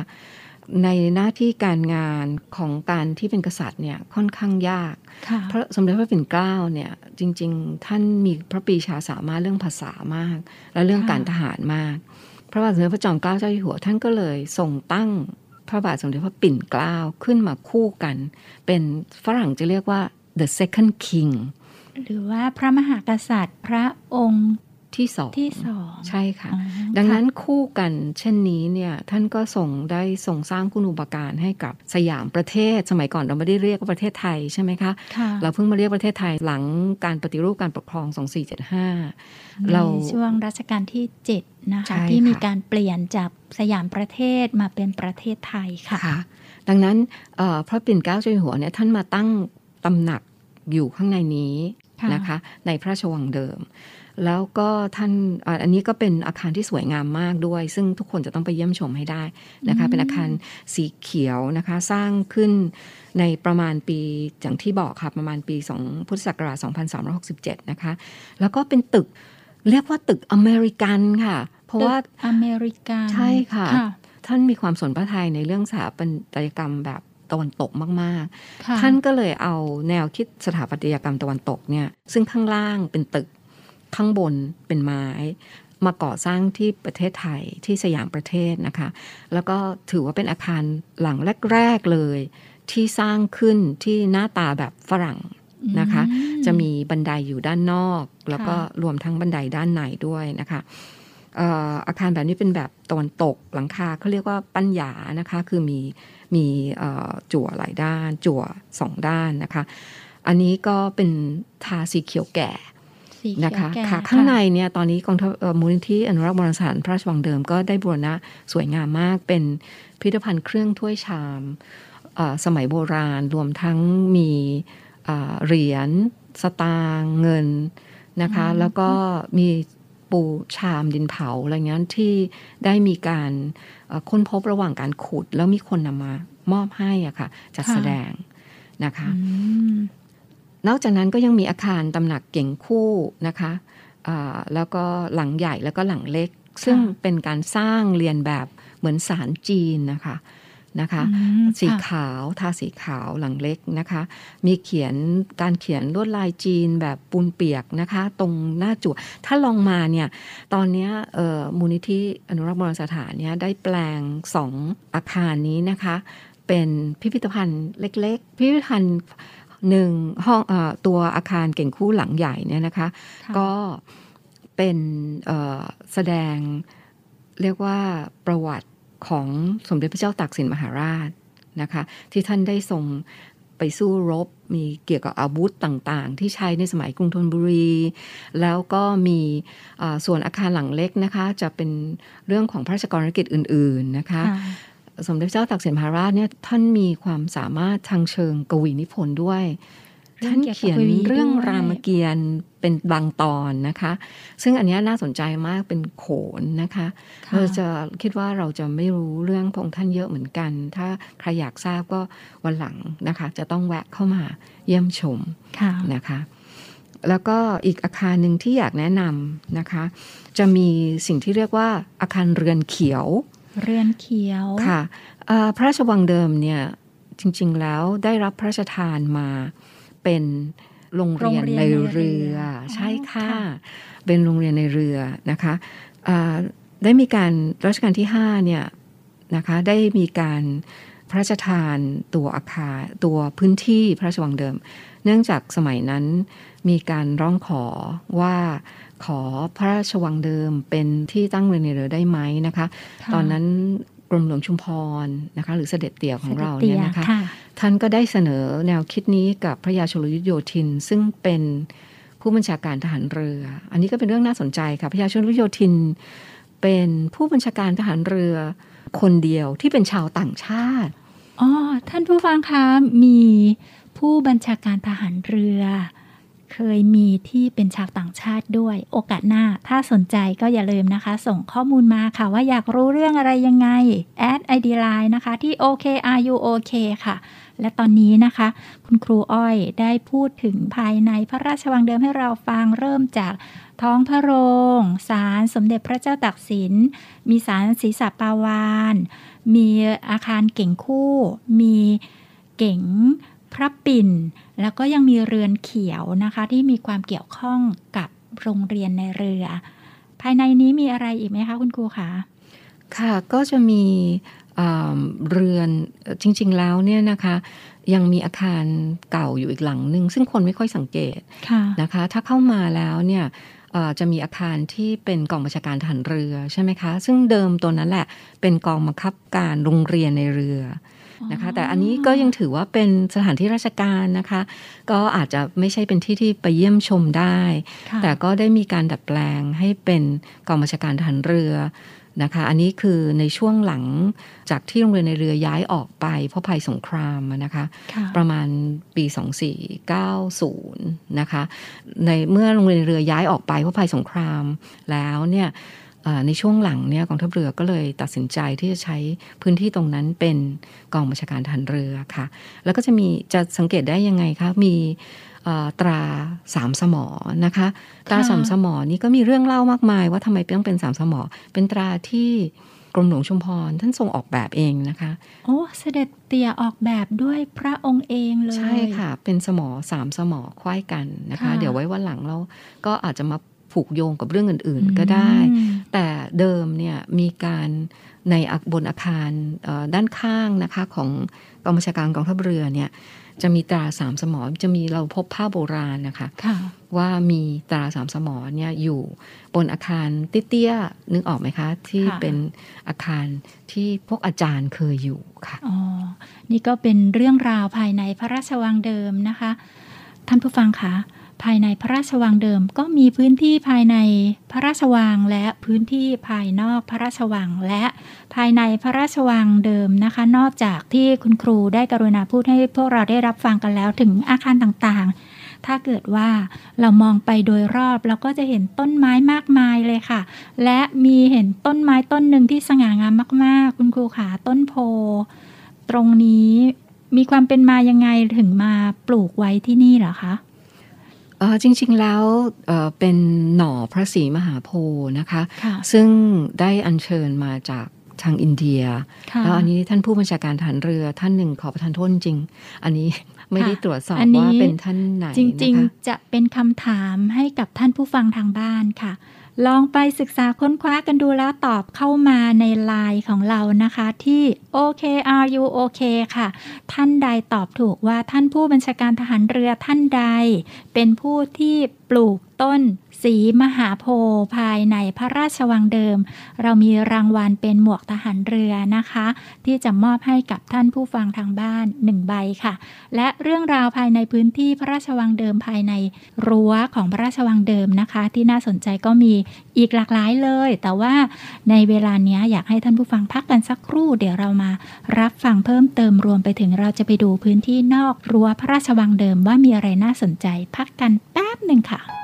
ในหน้าที่การงานของการที่เป็นกษัตริย์เนี่ยค่อนข้างยากค่ะพระสมเด็จพระปิ่นเกล้าเนี่ยจริง ๆ ท่านมีพระปรีชาสามารถเรื่องภาษามาก และเรื่องค่ะการทหารมาก พระบาทสมเด็จพระจอมเกล้าเจ้าอยู่หัวท่านก็เลยทรงตั้งพระบาทสมเด็จพระปิ่นเกล้าขึ้นมาคู่กัน เป็นฝรั่งจะเรียกว่า the second king หรือว่าพระมหากษัตริย์พระองค์ ที่สองที่สองใช่ค่ะอ๋อดังนั้นค่ะคู่กันเช่นนี้เนี่ยท่านก็ส่งได้ส่งสร้างคุณูปการให้กับสยามประเทศ สมัยก่อนเราไม่ได้เรียกว่าประเทศไทยใช่ไหมคะค่ะเราเพิ่งมาเรียกประเทศไทยหลังการปฏิรูปการปกครอง 2475 เราในช่วงรัชกาลที่เจ็ดนะใช่คะค่ะที่มีการเปลี่ยนจากสยามประเทศมาเป็นประเทศไทยค่ะค่ะดังนั้นเอ่อพระปิ่นเกล้าเจ้าอยู่หัวเนี่ยท่านมาตั้งตำหนักอยู่ข้างในนี้ค่ะนะคะ ในพระราชวังเดิม แล้วก็ท่านอ่าอันนี้ก็เป็นอาคารที่สวยงามมากด้วย ซึ่งทุกคนจะต้องไปเยี่ยมชมให้ได้นะคะเป็นอาคารสีเขียวนะคะสร้างขึ้นในประมาณปีอย่างที่บอกค่ะประมาณปี2พุทธศักราช2367 นะคะ แล้วก็เป็นตึกเรียกว่าตึกอเมริกันค่ะ เพราะว่าตึกอเมริกันใช่ค่ะค่ะ ท่านมีความสนพระทัยในเรื่องสถาปัตยกรรมแบบตะวันตกมากค่ะๆท่านก็เลยเอาแนวคิดสถาปัตยกรรมตะวันตกเนี่ยซึ่งข้างล่างเป็นตึก ข้างบนเป็นไม้ มาก่อสร้างที่ประเทศไทยที่สยามประเทศนะคะ แล้วก็ถือว่าเป็นอาคารหลังแรก ๆ เลย ที่สร้างขึ้นที่หน้าตาแบบฝรั่งนะคะอืมจะมีบันไดอยู่ด้านนอก แล้วก็ค่ะรวมทั้งบันไดด้านในด้วยนะคะเอ่ออาคารแบบนี้เป็นแบบตะวันตกหลังคาเขาเรียกว่าปัญญานะคะ คือมีมีเอ่อจั่วหลายด้าน จั่วสองด้านนะคะ อันนี้ก็เป็นทาสีเขียวแก่สีเขียว นะคะแก่ค่ะข้างในเนี่ยตอนนี้กองทัพเอ่อมูลนิธิอนุรักษ์โบราณสถานพระราชวังเดิมก็ได้บูรณะสวยงามมากเป็นพิพิธภัณฑ์เครื่องถ้วยชามเอ่อสมัยโบราณรวมทั้งมีเอ่อเหรียญสตางค์เงินนะคะแล้วก็มีปูชามดินเผาอะไรเงี้ยที่ได้มีการเอ่อค้นพบระหว่างการขุด แล้วมีคนนำมามอบให้อะค่ะจัดแสดงนะคะอืม นอกจากนั้นก็ยังมีอาคารตำหนักเก่งคู่นะคะอ่าแล้วก็หลังใหญ่แล้วก็หลังเล็ก ซึ่งเป็นการสร้างเรียนแบบเหมือนสารจีนนะคะนะคะอืมสีค่ะขาวทาสีขาวหลังเล็กนะคะ มีเขียนการเขียนลวดลายจีนแบบปูนเปียกนะคะ ตรงหน้าจั่วถ้าลองมาเนี่ยตอนเนี้ยเอ่อมูลนิธิอนุรักษ์โบราณสถานเนี่ยได้แปลงสองอาคารนี้นะคะ เป็นพิพิธภัณฑ์เล็ก ๆ พิพิธภัณฑ์ หนึ่งห้องเออตัวอาคารเก่งคู่หลังใหญ่เนี่ยนะคะค่ะก็เป็นเอ่อแสดงเรียกว่าประวัติของสมเด็จพระเจ้าตากสินมหาราชนะคะ ที่ท่านได้ทรงไปสู้รบมีเกี่ยวกับอาวุธต่างๆ ที่ใช้ในสมัยกรุงธนบุรี แล้วก็มีเอ่อส่วนอาคารหลังเล็กนะคะ จะเป็นเรื่องของพระราชกรณียกิจอื่น ๆนะคะค่ะ สมเด็จพระเจ้าตากสินมหาราชเนี่ยท่านมีความสามารถทางเชิงกวีนิพนธ์ด้วย ท่านเขียนเรื่องรามเกียรติ์เป็นบางตอนนะคะ ซึ่งอันนี้น่าสนใจมากเป็นโขนนะคะค่ะเราจะคิดว่าเราจะไม่รู้เรื่องพระองค์ท่านเยอะเหมือนกัน ถ้าใครอยากทราบก็วันหลังนะคะ จะต้องแวะเข้ามาเยี่ยมชมค่ะนะคะแล้วก็อีกอาคารหนึ่งที่อยากแนะนำนะคะ จะมีสิ่งที่เรียกว่าอาคารเรือนเขียว เรือนเขียวค่ะเอ่อพระราชวังเดิมเนี่ยจริง ๆ แล้วได้รับพระราชทานมาเป็นโรงเรียนโรงเรียนในในเรืเรืออใช่ค่ะค่ะ เป็นโรงเรียนในเรือนะคะอ่าได้มีการรัชกาลที่5เนี่ยนะคะได้มีการพระราชทานตัวอาคารตัวพื้นที่พระราชวังเดิม เนื่องจากสมัยนั้นมีการร้องขอว่า ขอพระราชวังเดิมเป็นที่ตั้งเรือนในเรือได้ไหมนะคะค่ะตอนนั้นกรมหลวงชุมพรนะคะหรือเสด็จเตี่ยของเราสด็จเนี่ยตีนะคะค่ะท่านก็ได้เสนอแนวคิดนี้กับพระยาชลยุทธโยธิน ซึ่งเป็นผู้บัญชาการทหารเรือ อันนี้ก็เป็นเรื่องน่าสนใจค่ะพระยาชลยุทธโยธิน เป็นผู้บัญชาการทหารเรือคนเดียวที่เป็นชาวต่างชาติอ๋อท่านผู้ฟังคะมีผู้บัญชาการทหารเรือ เคยมีที่เป็นชาวต่างชาติด้วย โอกาสหน้า ถ้าสนใจก็อย่าลืมนะคะ ส่งข้อมูลมาค่ะว่าอยากรู้เรื่องอะไรยังไงแอดไอดีไลน์นะคะที่ OKRUOK ค่ะ และตอนนี้นะคะ คุณครูอ้อยได้พูดถึงภายในพระราชวังเดิมให้เราฟังเริ่มจากท้องพระโรงศาลสมเด็จพระเจ้าตากสิน มีศาลศรีสัปาวาน มีอาคารเก่งคู่ มีเก่ง พระปิ่น แล้วก็ยังมีเรือนเขียวนะคะ ที่มีความเกี่ยวข้องกับโรงเรียนในเรือ ภายในนี้มีอะไรอีกไหมคะคุณครูคะค่ะก็จะมีอ่าเรือนเอ่อจริง ๆ แล้วเนี่ยนะคะยังมีอาคารเก่าอยู่อีกหลังหนึ่งซึ่งคนไม่ค่อยสังเกตค่ะนะคะ ถ้าเข้ามาแล้วเนี่ยเอ่อจะมีอาคารที่เป็นกองบัญชาการทหารเรือใช่ไหมคะ ซึ่งเดิมตัวนั้นแหละเป็นกองบังคับการโรงเรียนในเรือ นะคะ แต่อันนี้ก็ยังถือว่าเป็นสถานที่ราชการนะคะ ก็อาจจะไม่ใช่เป็นที่ที่ไปเยี่ยมชมได้ค่ะแต่ก็ได้มีการดัดแปลงให้เป็นกองบัญชาการทหารเรือนะคะ อันนี้คือในช่วงหลังจากที่โรงเรียนในเรือย้ายออกไป เพราะภัยสงครามอะนะคะค่ะประมาณปี 2490 นะคะในเมื่อโรงเรียนเรือย้ายออกไปเพราะภัยสงครามแล้วเนี่ยเอ่อ ในช่วงหลังเนี่ยกองทัพเรือก็เลยตัดสินใจที่จะใช้พื้นที่ตรงนั้นเป็นกองบัญชาการทหารเรือค่ะ แล้วก็จะมีจะสังเกตได้ยังไงคะมีเอ่อตราสามสมอนะคะตราสามสมอนี้ก็มีเรื่องเล่ามากมาย ว่าทำไมต้องเป็นสามสมอ เป็นตราที่กรมหลวงชุมพรท่านทรงออกแบบเองนะคะ โอ้เสด็จเตี่ยออกแบบด้วยพระองค์เองเลย ใช่ค่ะ เป็นสมอสามสมอควายกันนะคะค่ะเดี๋ยวไว้วันหลังเราก็อาจจะมา ผูกโยงกับเรื่องอื่นอืมๆก็ได้ แต่เดิมเนี่ยมีการในอาบนอาคารเอ่อด้านข้างนะคะของกองบัญชาการกองทัพเรือเนี่ยจะมีตราสามสมอจะมีเราพบผ้าโบราณนะคะค่ะว่ามีตราสามสมอเนี่ยอยู่บนอาคารเตี้ยๆนึกออกไหมคะ ที่ค่ะเป็นอาคารที่พวกอาจารย์เคยอยู่ค่ะอ๋อนี่ก็เป็นเรื่องราวภายในพระราชวังเดิมนะคะ ท่านผู้ฟังคะ ภายในพระราชวังเดิมก็มีพื้นที่ภายในพระราชวังและพื้นที่ภายนอกพระราชวังและภายในพระราชวังเดิมนะคะ นอกจากที่คุณครูได้กรุณาพูดให้พวกเราได้รับฟังกันแล้วถึงอาคารต่างๆ ถ้าเกิดว่าเรามองไปโดยรอบเราก็จะเห็นต้นไม้มากมายเลยค่ะ และมีเห็นต้นไม้ต้นหนึ่งที่สง่างามมาก ๆ คุณครูขาต้นโพ ตรงนี้มีความเป็นมายังไงถึงมาปลูกไว้ที่นี่เหรอคะ จริงๆแล้วเอ่อเป็นหน่อพระศรีมหาโพธิ์นะคะค่ะซึ่งได้อัญเชิญมาจากทางอินเดียค่ะแล้วอันนี้ท่านผู้บัญชาการทหารเรือท่านหนึ่งขอประทานโทษจริง อันนี้ไม่ได้ตรวจสอบอันนี้ว่าเป็นท่านไหนจริงนะคะๆจะเป็นคำถามให้กับท่านผู้ฟังทางบ้านค่ะ ลองไปศึกษาค้นคว้ากันดูแล้วตอบเข้ามาในไลน์ของเรานะคะที่ OKRUOK ค่ะ ท่านใดตอบถูกว่าท่านผู้บัญชาการทหารเรือท่านใด เป็นผู้ที่ปลูก ต้นสีมหาโพธิ์ภายในพระราชวังเดิม เรามีรางวัลเป็นหมวกทหารเรือนะคะ ที่จะมอบให้กับท่านผู้ฟังทางบ้านหนึ่งใบค่ะ และเรื่องราวภายในพื้นที่พระราชวังเดิมภายในรั้วของพระราชวังเดิมนะคะ ที่น่าสนใจก็มีอีกหลากหลายเลย แต่ว่าในเวลานี้อยากให้ท่านผู้ฟังพักกันสักครู่ เดี๋ยวเรามารับฟังเพิ่มเติมรวมไปถึงเราจะไปดูพื้นที่นอกรั้วพระราชวังเดิมว่ามีอะไรน่าสนใจพักกันแป๊บหนึ่งค่ะ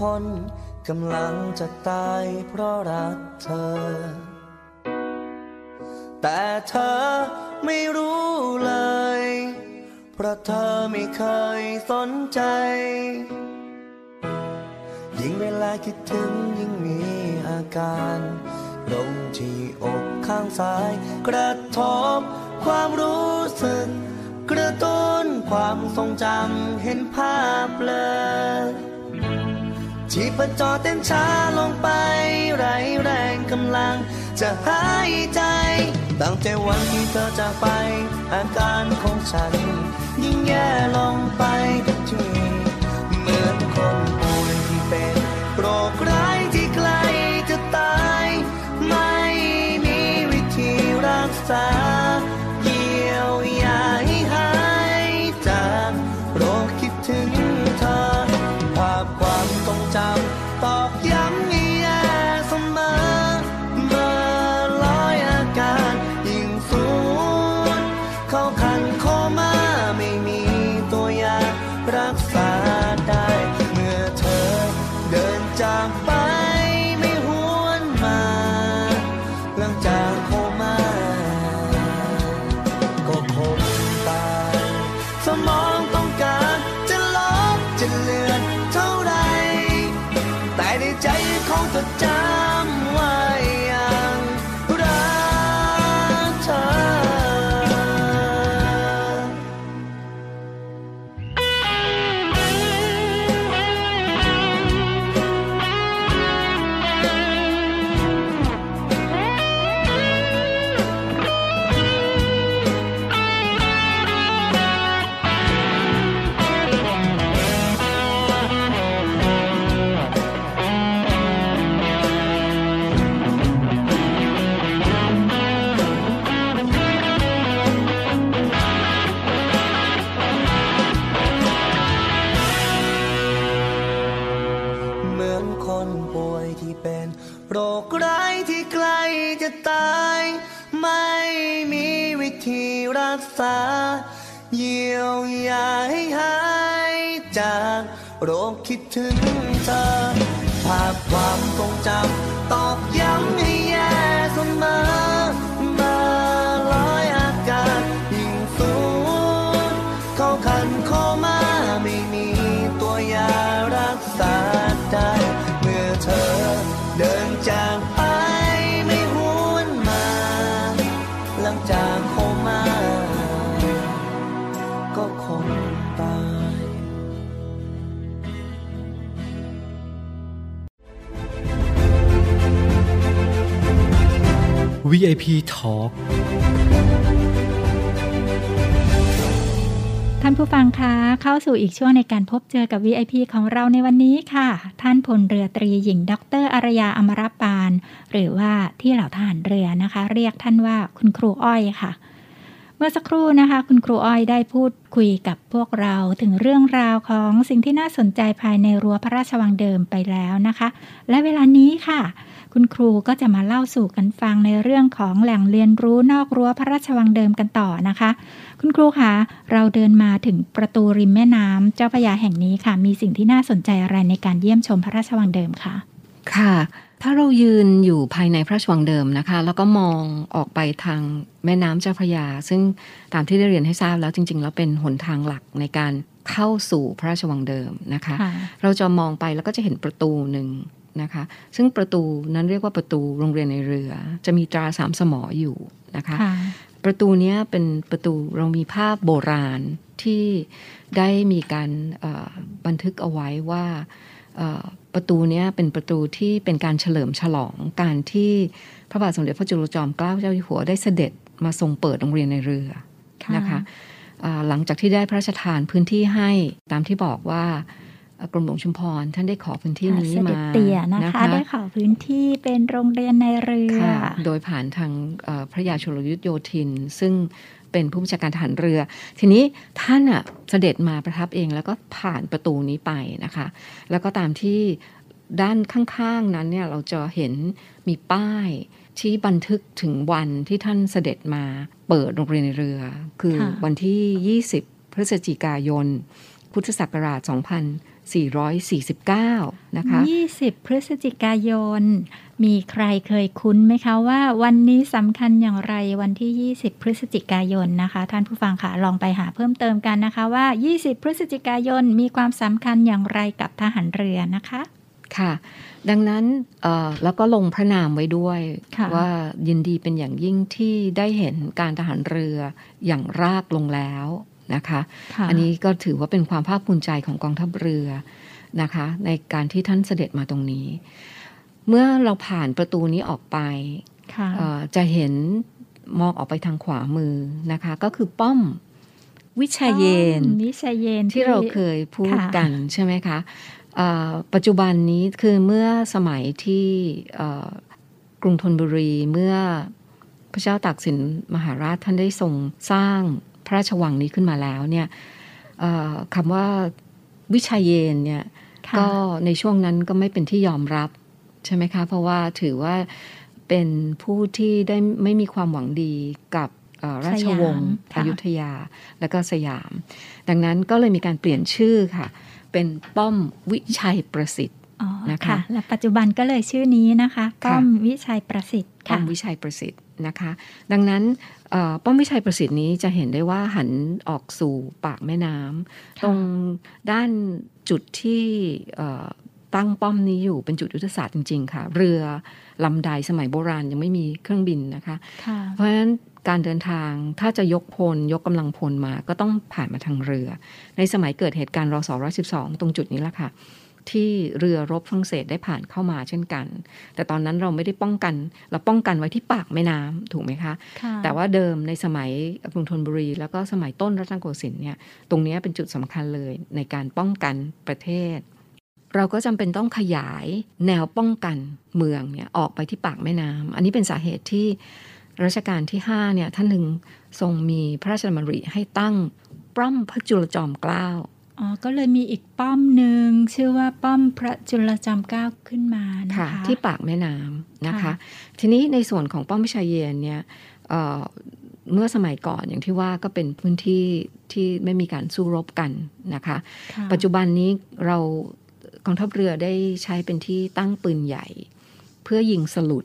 คนกำลังจะตายเพราะรักเธอ แต่เธอไม่รู้เลย เพราะเธอไม่เคยสนใจ ยิ่งเวลาคิดถึงยิ่งมีอาการลงที่อกข้างซ้าย กระทบความรู้สึก กระตุ้นความทรงจำเห็นภาพเลย ชีพจรเต้นช้าลงไปไรแรงกำลัง จะหายใจ ตั้งแต่วันที่เธอจากไป อาการของฉัน ยิ่งแย่ลงไปทุกทีเหมือนคนป่วยที่เป็นโรคร้ายที่ใกล้จะตาย ไม่มีวิธีรักษา ค คิดถึงเธอ ภาพความทรงจำ VIP Talk ท่านผู้ฟังคะเข้าสู่อีกช่วงในการพบเจอกับ VIP ของเราในวันนี้ค่ะ ท่านพลเรือตรีหญิง ดรอารยาอมรปาน หรือว่าที่เหล่าทหารเรือนะคะ เรียกท่านว่าคุณครูอ้อยค่ะ เมื่อสักครู่นะคะ คุณครูอ้อยได้พูดคุยกับพวกเราถึงเรื่องราวของสิ่งที่น่าสนใจภายในรั้วพระราชวังเดิมไปแล้วนะคะ และเวลานี้ค่ะ คุณครูก็จะมาเล่าสู่กันฟังในเรื่องของแหล่งเรียนรู้นอกรั้วพระราชวังเดิมกันต่อนะคะ คุณครูคะเราเดินมาถึงประตูริมแม่น้ำเจ้าพระยาแห่งนี้ค่ะ มีสิ่งที่น่าสนใจอะไรในการเยี่ยมชมพระราชวังเดิมคะค่ะ ถ้าเรายืนอยู่ภายในพระราชวังเดิมนะคะ แล้วก็มองออกไปทางแม่น้ำเจ้าพระยา ซึ่งตามที่ได้เรียนให้ทราบแล้วจริง ๆ แล้วเป็นหนทางหลักในการเข้าสู่พระราชวังเดิมนะคะค่ะเราจะมองไปแล้วก็จะเห็นประตูหนึ่ง นะคะ ซึ่งประตูนั้นเรียกว่าประตูโรงเรียนในเรือ จะมีตราสามสมออยู่นะคะค่ะประตูเนี้ยเป็นประตูเรามีภาพโบราณที่ได้มีการเอ่อบันทึกเอาไว้ว่าเอ่อประตูเนี้ยเป็นประตูที่เป็นการเฉลิมฉลองการที่พระบาทสมเด็จพระจุลจอมเกล้าเจ้าอยู่หัวได้เสด็จมาทรงเปิดโรงเรียนในเรือค่ะนะคะอ่าหลังจากที่ได้พระราชทานพื้นที่ให้ตามที่บอกว่าเอ่อ กรมหลวงชุมพร ท่านได้ขอพื้นที่นี้เสด็มาจเตี่ยนะคะ ได้ขอพื้นที่เป็นโรงเรียนในเรือค่ะโดยผ่านทางเอ่อพระยาชลยุทธโยธิน ซึ่งเป็นผู้บัญชาการทหารเรือ ทีนี้ท่านอะเสด็จมาประทับเองแล้วก็ผ่านประตูนี้ไปนะคะ แล้วก็ตามที่ด้านข้างๆนั้นเนี่ยเราจะเห็นมีป้ายที่บันทึกถึงวันที่ท่านเสด็จมาเปิดโรงเรียนในเรือ คือค่ะวันที่ 20 พฤศจิกายน พุทธศักราช 2449 นะคะ 20 พฤศจิกายน มีใครเคยคุ้นไหมคะว่าวันนี้สำคัญอย่างไรวันที่ 20 พฤศจิกายนนะคะ ท่านผู้ฟังค่ะลองไปหาเพิ่มเติมกันนะคะว่า 20 พฤศจิกายนมีความสำคัญอย่างไรกับทหารเรือนะคะค่ะ ดังนั้นเอ่อแล้วก็ลงพระนามไว้ด้วยค่ะว่ายินดีเป็นอย่างยิ่งที่ได้เห็นการทหารเรืออย่างรากลงแล้ว นะคะค่ะอันนี้ก็ถือว่าเป็นความภาคภูมิใจของกองทัพเรือนะคะ ในการที่ท่านเสด็จมาตรงนี้ เมื่อเราผ่านประตูนี้ออกไปค่ะเอ่อจะเห็นมองออกไปทางขวามือนะคะ ก็คือป้อมวิชาเยนป้อมวิชาเยนที่เราเคยพูดค่ะกันใช่ไหมคะเอ่อปัจจุบันนี้คือเมื่อสมัยที่เอ่อกรุงธนบุรีเมื่อพระเจ้าตากสินมหาราชท่านได้ทรงสร้าง พระราชวังนี้ขึ้นมาแล้วเนี่ยเอ่อคำว่าวิชาเยนเนี่ยค่ะก็ในช่วงนั้นก็ไม่เป็นที่ยอมรับใช่ไหมคะ เพราะว่าถือว่าเป็นผู้ที่ได้ไม่มีความหวังดีกับเอ่อราชวงศ์สยามค่ะอยุธยาและก็สยาม ดังนั้นก็เลยมีการเปลี่ยนชื่อค่ะ เป็นป้อมวิชัยประสิทธิ์อ๋อนะคะค่ะและปัจจุบันก็เลยชื่อนี้นะคะค่ะป้อมวิชัยประสิทธิ์ป้อค่ะมวิชัยประสิทธิ์นะคะ ดังนั้นเอ่อ ป้อมวิชัยประสิทธิ์นี้จะเห็นได้ว่าหันออกสู่ปากแม่น้ำค่ะตรงด้านจุดที่เอ่อตั้งป้อมนี้อยู่เป็นจุดยุทธศาสตร์จริง ๆ ค่ะ เรือลำใดสมัยโบราณยังไม่มีเครื่องบินนะคะค่ะเพราะฉะนั้นการเดินทางถ้าจะยกพล ยกกำลังพลมาก็ต้องผ่านมาทางเรือ ในสมัยเกิดเหตุการณ์รศ112 ตรงจุดนี้แหละค่ะ ที่เรือรบฝรั่งเศสได้ผ่านเข้ามาเช่นกัน แต่ตอนนั้นเราไม่ได้ป้องกัน เราป้องกันไว้ที่ปากแม่น้ำถูกไหมคะค่ะแต่ว่าเดิมในสมัยกรุงธนบุรี แล้วก็สมัยต้นรัตนโกสินทร์เนี่ยตรงเนี้ยเป็นจุดสำคัญเลยในการป้องกันประเทศ เราก็จำเป็นต้องขยายแนวป้องกันเมืองเนี่ยออกไปที่ปากแม่น้ำอันนี้เป็นสาเหตุที่รัชกาลที่5เนี่ยท่านหนึ่งทรงมีพระราชดำริให้ตั้งป้อมพระจุลจอมเกล้า อ๋อ ก็เลยมีอีกป้อมหนึ่งชื่อว่าป้อมพระจุลจอมเกล้าขึ้นมานะคะค่ะที่ปากแม่น้ำนะคะค่ะทีนี้ในส่วนของป้อมวิชัยเยนเนี่ยเอ่อเมื่อสมัยก่อนอย่างที่ว่าก็เป็นพื้นที่ที่ไม่มีการสู้รบกันนะคะค่ะปัจจุบันนี้เรากองทัพเรือได้ใช้เป็นที่ตั้งปืนใหญ่ เพื่อยิงสลุด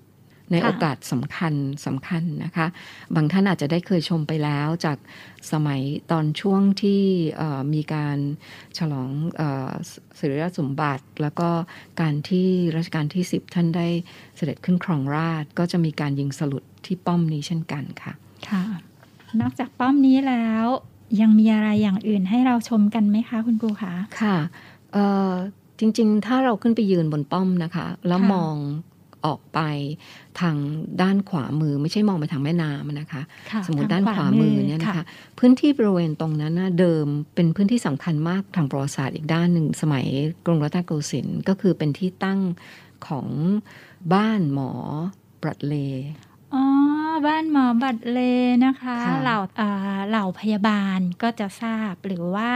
ในค่ะโอกาสสำคัญสำคัญนะคะ บางท่านอาจจะได้เคยชมไปแล้วจากสมัยตอนช่วงที่เอ่อมีการฉลองเออสสิริราชสมบัติ แล้วก็การที่รัชกาลที่ 10 ท่านได้เสด็จขึ้นครองราชย์ก็จะมีการยิงสลุดที่ป้อมนี้เช่นกันค่ะค่ะ นอกจากป้อมนี้แล้วยังมีอะไรอย่างอื่นให้เราชมกันไหมคะคุณครูคะค่ะเอ่อจริง ๆ ถ้าเราขึ้นไปยืนบนป้อมนะคะ แล้วค่ะมอง ออกไปทางด้านขวามือไม่ใช่มองไปทางแม่น้ำนะคะค่ะสมมติทด้านขวามือเนี่ยนะคะ พื้นที่บริเวณตรงนั้นนะเดิมเป็นพื้นที่สำคัญมากทางประวัติศาสตร์อีกด้านหนึ่งสมัยกรุงรัตนโกสินทร์ก็คือเป็นที่ตั้งของบ้านหมอบรัดเลย์อ๋อ บ้านหมอบัตรเลนะคะค่ะเหล่าอ่าเหล่าพยาบาลก็จะทราบหรือว่า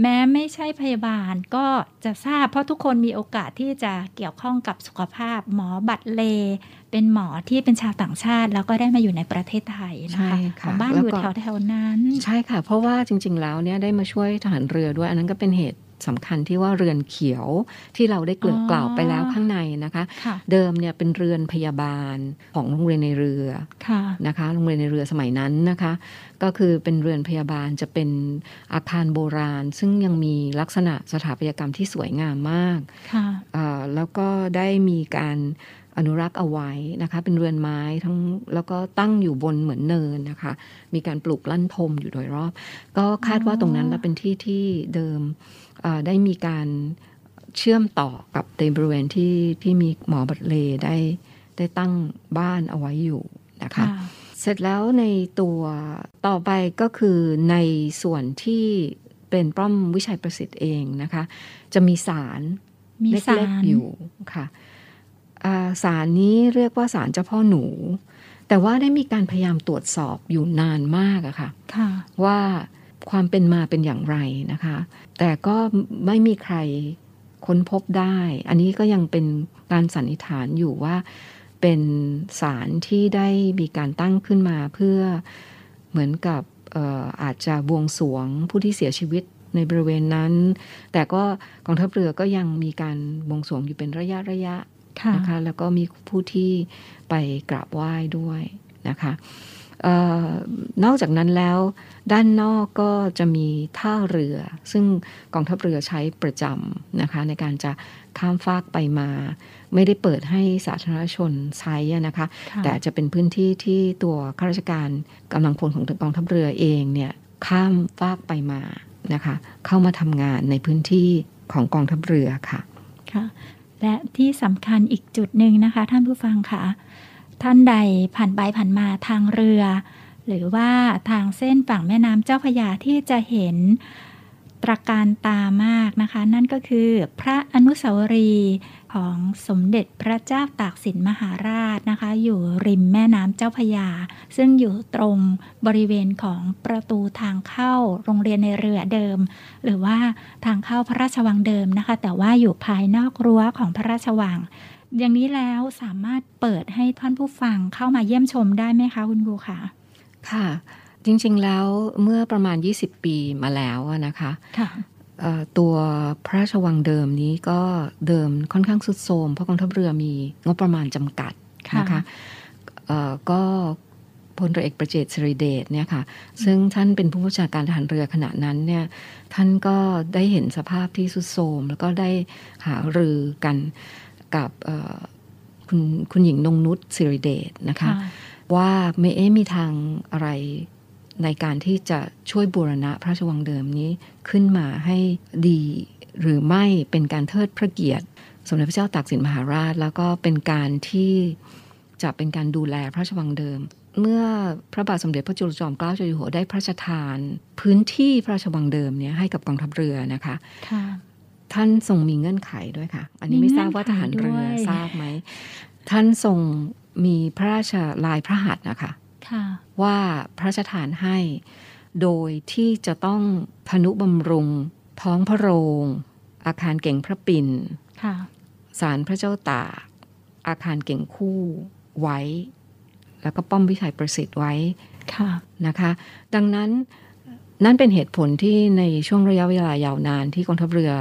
แม้ไม่ใช่พยาบาลก็จะทราบ เพราะทุกคนมีโอกาสที่จะเกี่ยวข้องกับสุขภาพ หมอบัตรเล เป็นหมอที่เป็นชาวต่างชาติ แล้วก็ได้มาอยู่ในประเทศไทยนะใช่คะค่ะของบ้านแล้วอยู่ก็แถวแถวๆนั้น ใช่ค่ะ เพราะว่าจริง ๆ แล้วเนี่ยได้มาช่วยทหารเรือด้วยอันนั้นก็เป็นเหตุ สำคัญที่ว่าเรือนเขียวที่เราได้เกริ่นอ๋อกล่าวไปแล้วข้างในนะคะค่ะเดิมเนี่ยเป็นเรือนพยาบาลของโรงเรียนในเรือค่ะนะคะโรงเรียนในเรือสมัยนั้นนะคะ ก็คือเป็นเรือนพยาบาลจะเป็นอาคารโบราณ ซึ่งยังมีลักษณะสถาปัตยกรรมที่สวยงามมากค่ะเอ่อแล้วก็ได้มีการอนุรักษ์เอาไว้นะคะ เป็นเรือนไม้ทั้งแล้วก็ตั้งอยู่บนเหมือนเนินนะคะ มีการปลูกลั่นทมอยู่โดยรอบ ก็คาดว่าตรงนั้นน่ะเป็นที่ที่เดิมเอ่อ ได้มีการเชื่อมต่อกับในบริเวณที่ที่มีหมอบัตรเลได้ได้ตั้งบ้านเอาไว้อยู่นะคะค่ะเสร็จแล้วในตัวต่อไปก็คือในส่วนที่เป็นป้อมวิชัยประสิทธิ์เองนะคะ จะมีสารมีเสาล็กรๆอยู่ค่ะอ่าสารนี้เรียกว่าสารเจ้าพ่อหนู แต่ว่าได้มีการพยายามตรวจสอบอยู่นานมากอะค่ะค่ะว่า ความเป็นมาเป็นอย่างไรนะคะ แต่ก็ไม่มีใครค้นพบได้ อันนี้ก็ยังเป็นการสันนิษฐานอยู่ว่าเป็นสารที่ได้มีการตั้งขึ้นมาเพื่อเหมือนกับอออาจจะบวงสรวงผู้ที่เสียชีวิตในบริเวณนั้น แต่ก็กองทัพเรือก็ยังมีการบวงสรวงอยู่เป็นระยะระยะะนะคะ แล้วก็มีผู้ที่ไปกราบไหว้ด้วยนะคะ นอกจากนั้นแล้วด้านนอกก็จะมีท่าเรือ ซึ่งกองทัพเรือใช้ประจำนะคะในการจะข้ามฟากไปมา ไม่ได้เปิดให้สาธารณชนใช้อะนะคะค่ะแต่จะเป็นพื้นที่ที่ตัวข้าราชการกำลังพลของกองทัพเรือเองเนี่ยข้ามฟากไปมานะคะเข้ามาทำงานในพื้นที่ของกองทัพเรือค่ะค่ะและที่สำคัญอีกจุดหนึ่งนะคะ ท่านผู้ฟังค่ะ ท่านใดผ่านไปผ่านมาทางเรือ หรือว่าทางเส้นฝั่งแม่น้ำเจ้าพยาที่จะเห็นตระการตามากนะคะ นั่นก็คือพระอนุสาวรีย์ของสมเด็จพระเจ้าตากสินมหาราชนะคะ อยู่ริมแม่น้ำเจ้าพยา ซึ่งอยู่ตรงบริเวณของประตูทางเข้าโรงเรียนในเรือเดิม หรือว่าทางเข้าพระราชวังเดิมนะคะ แต่ว่าอยู่ภายนอกรั้วของพระราชวัง อย่างนี้แล้วสามารถเปิดให้ท่านผู้ฟังเข้ามาเยี่ยมชมได้ไหมคะคุณครูคะค่ะ จริงๆแล้วเมื่อประมาณ 20 ปีมาแล้วอะนะคะค่ะเอ่อตัวพระราชวังเดิมนี้ก็เดิมค่อนข้างสุดโทรมเพราะกองทัพเรือมีงบประมาณจำกัดค่ะนะคะเอ่อก็พลเรือเอกประเจตสิริเดชเนี่ยค่ะซึ่งท่านเป็นผู้บัญชาการทหารเรือขณะนั้นเนี่ยท่านก็ได้เห็นสภาพที่สุดโทรมแล้วก็ได้หารือกัน กับเอ่อคุณคุณหญิงนงนุชสิริเดชนะคะ ว่าไม่เอ๊ะมีทางอะไรในการที่จะช่วยบูรณะพระราชวังเดิมนี้ขึ้นมาให้ดีหรือไม่เป็นการเทิดพระเกียรติ สมเด็จพระเจ้าตากสินมหาราช แล้วก็เป็นการที่จะเป็นการดูแลพระราชวังเดิม เมื่อพระบาทสมเด็จพระจุลจอมเกล้าเจ้าอยู่หัวได้พระราชทาน พื้นที่พระราชวังเดิมเนี่ยให้กับกองทัพเรือนะคะค่ะ ท่านทรงมีเงื่อนไขด้วยค่ะ อันนี้ไม่ทราบว่าทหารเรือทราบไหม ท่านทรงมีพระราชลายพระหัตถ์นะคะค่ะว่าพระราชทานให้ โดยที่จะต้องพนุบำรุง ท้องพระโรง อาคารเก่งพระปิ่นค่ะศาลพระเจ้าตาก อาคารเก่งคู่ไว้ แล้วก็ป้อมวิชัยประสิทธิ์ไว้ค่ะนะคะ ดังนั้นนั่นเป็นเหตุผลที่ในช่วงระยะเวลายาวนานที่กองทัพเรือ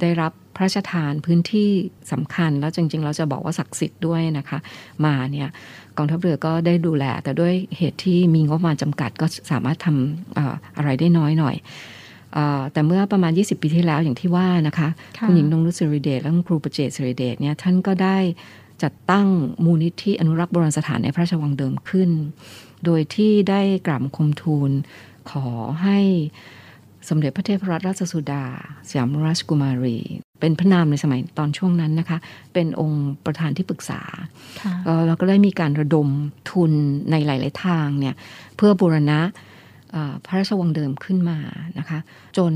ได้รับพระราชทานพื้นที่สำคัญ แล้วจริง ๆ เราจะบอกว่าศักดิ์สิทธิ์ด้วยนะคะ มาเนี่ยกองทัพเรือก็ได้ดูแล แต่ด้วยเหตุที่มีงบประมาณจำกัดก็สามารถทำเอ่ออะไรได้น้อยหน่อยเออแต่เมื่อประมาณ 20 ปีที่แล้วอย่างที่ว่านะคะค่ะคุณหญิงนงนุชสิริเดชและคุณครูประเจตสิริเดชเนี่ยท่านก็ได้จัดตั้งมูลนิธิอนุรักษ์โบราณสถานในพระราชวังเดิมขึ้น โดยที่ได้กราบบังคมทูลขอให้ สมเด็จพระเทพรัตนราชสุดา สยามราชกุมารี เป็นพระนามในสมัยตอนช่วงนั้นนะคะ เป็นองค์ประธานที่ปรึกษาค่ะเอ่อเราก็ได้มีการระดมทุนในหลาย ๆ ทางเนี่ยเพื่อบูรณะเอ่อพระราชวังเดิมขึ้นมานะคะ จน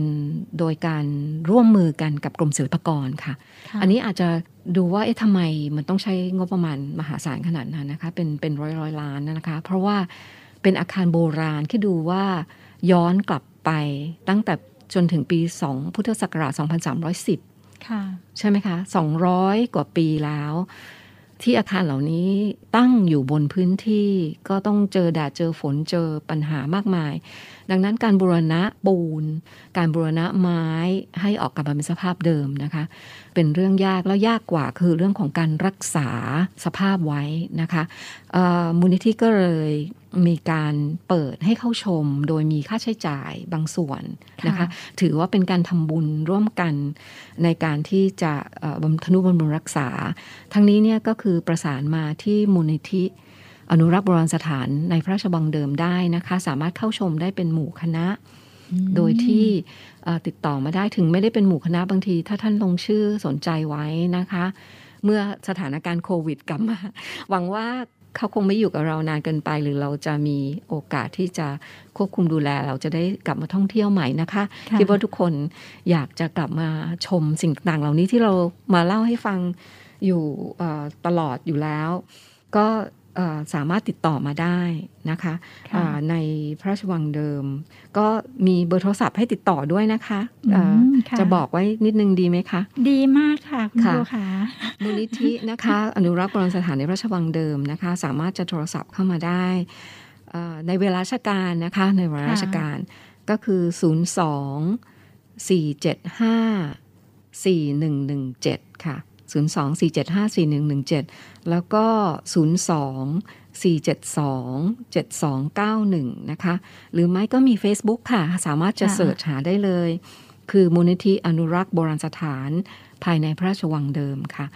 โดยการร่วมมือกันกับกรมศิลปากรค่ะค่ะ อันนี้อาจจะดูว่าเอ๊ะทำไมมันต้องใช้งบประมาณมหาศาลขนาดนั้นนะคะ เป็นเป็นร้อยร้อยล้านนะคะ เพราะว่าเป็นอาคารโบราณที่ดูว่าย้อนกลับ ไปตั้งแต่จนถึงปี 2 พุทธศักราช 2310ค่ะใช่ไหมคะ 200 กว่าปีแล้ว ที่อาคารเหล่านี้ตั้งอยู่บนพื้นที่ก็ต้องเจอแดดเจอฝนเจอปัญหามากมาย ดังนั้นการบูรณะปูน การบูรณะไม้ให้ออกกลับมาเป็นสภาพเดิมนะคะ เป็นเรื่องยากแล้วยากกว่าคือเรื่องของการรักษาสภาพไว้นะคะเอ่อมูลนิธิก็เลยมีการเปิดให้เข้าชม โดยมีค่าใช้จ่ายบางส่วนนะคะค่ะถือว่าเป็นการทำบุญร่วมกันในการที่จะเอ่อบำทนุบำรุงรักษา ทั้งนี้เนี่ยก็คือประสานมาที่มูลนิธิอนุรักษ์โบราณสถานในพระราชวังเดิมได้นะคะ สามารถเข้าชมได้เป็นหมู่คณะ โดยที่เอ่อติดต่อมาได้ถึงไม่ได้เป็นหมู่คณะบางที ถ้าท่านลงชื่อสนใจไว้นะคะ เมื่อสถานการณ์โควิดกลับมา หวังว่า เขาคงไม่อยู่กับเรานานเกินไป หรือเราจะมีโอกาสที่จะควบคุมดูแล เราจะได้กลับมาท่องเที่ยวใหม่นะคะค่ะคิดว่าทุกคนอยากจะกลับมาชมสิ่งต่างๆเหล่านี้ที่เรามาเล่าให้ฟังอยู่เอ่อตลอดอยู่แล้ว ก็เอ่อ สามารถติดต่อมาได้นะคะค่ะอ่าในพระราชวังเดิม ก็มีเบอร์โทรศัพท์ให้ติดต่อด้วยนะคะอืมเอ่อค่ะจะบอกไว้นิดนึงดีไหมคะ ดีมากค่ะ คุณค่ะครูค่ะมูลนิธินะคะ อนุรักษ์โบราณสถานในพระราชวังเดิมนะคะ สามารถจะโทรศัพท์เข้ามาได้เอ่อในเวลาราชการนะคะ ในเวลาราชการก็คือ 02 475 4117 ค่ะ 02 475 4117 แล้วก็ 02 472 7291 นะคะ หรือไม่ก็มี Facebook ค่ะ สามารถจะค่ะเสิร์ชหาได้เลย คือมูลนิธิอนุรักษ์โบราณสถานภายในพระราชวังเดิมค่ะ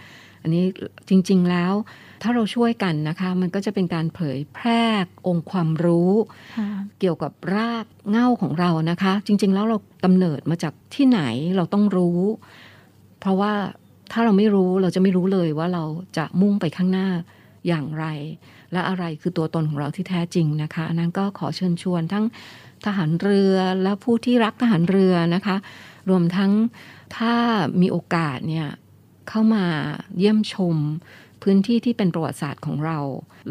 อันนี้จริงๆแล้วถ้าเราช่วยกันนะคะ มันก็จะเป็นการเผยแพร่องค์ความรู้ค่ะเกี่ยวกับรากเหง้าของเรานะคะ จริง ๆ แล้วเรากำเนิดมาจากที่ไหนเราต้องรู้ เพราะว่า ถ้าเราไม่รู้เราจะไม่รู้เลยว่าเราจะมุ่งไปข้างหน้าอย่างไร และอะไรคือตัวตนของเราที่แท้จริงนะคะอันนั้นก็ขอเชิญชวนทั้งทหารเรือและผู้ที่รักทหารเรือนะคะ รวมทั้งถ้ามีโอกาสเนี่ยเข้ามาเยี่ยมชม พื้นที่ที่เป็นประวัติศาสตร์ของเรา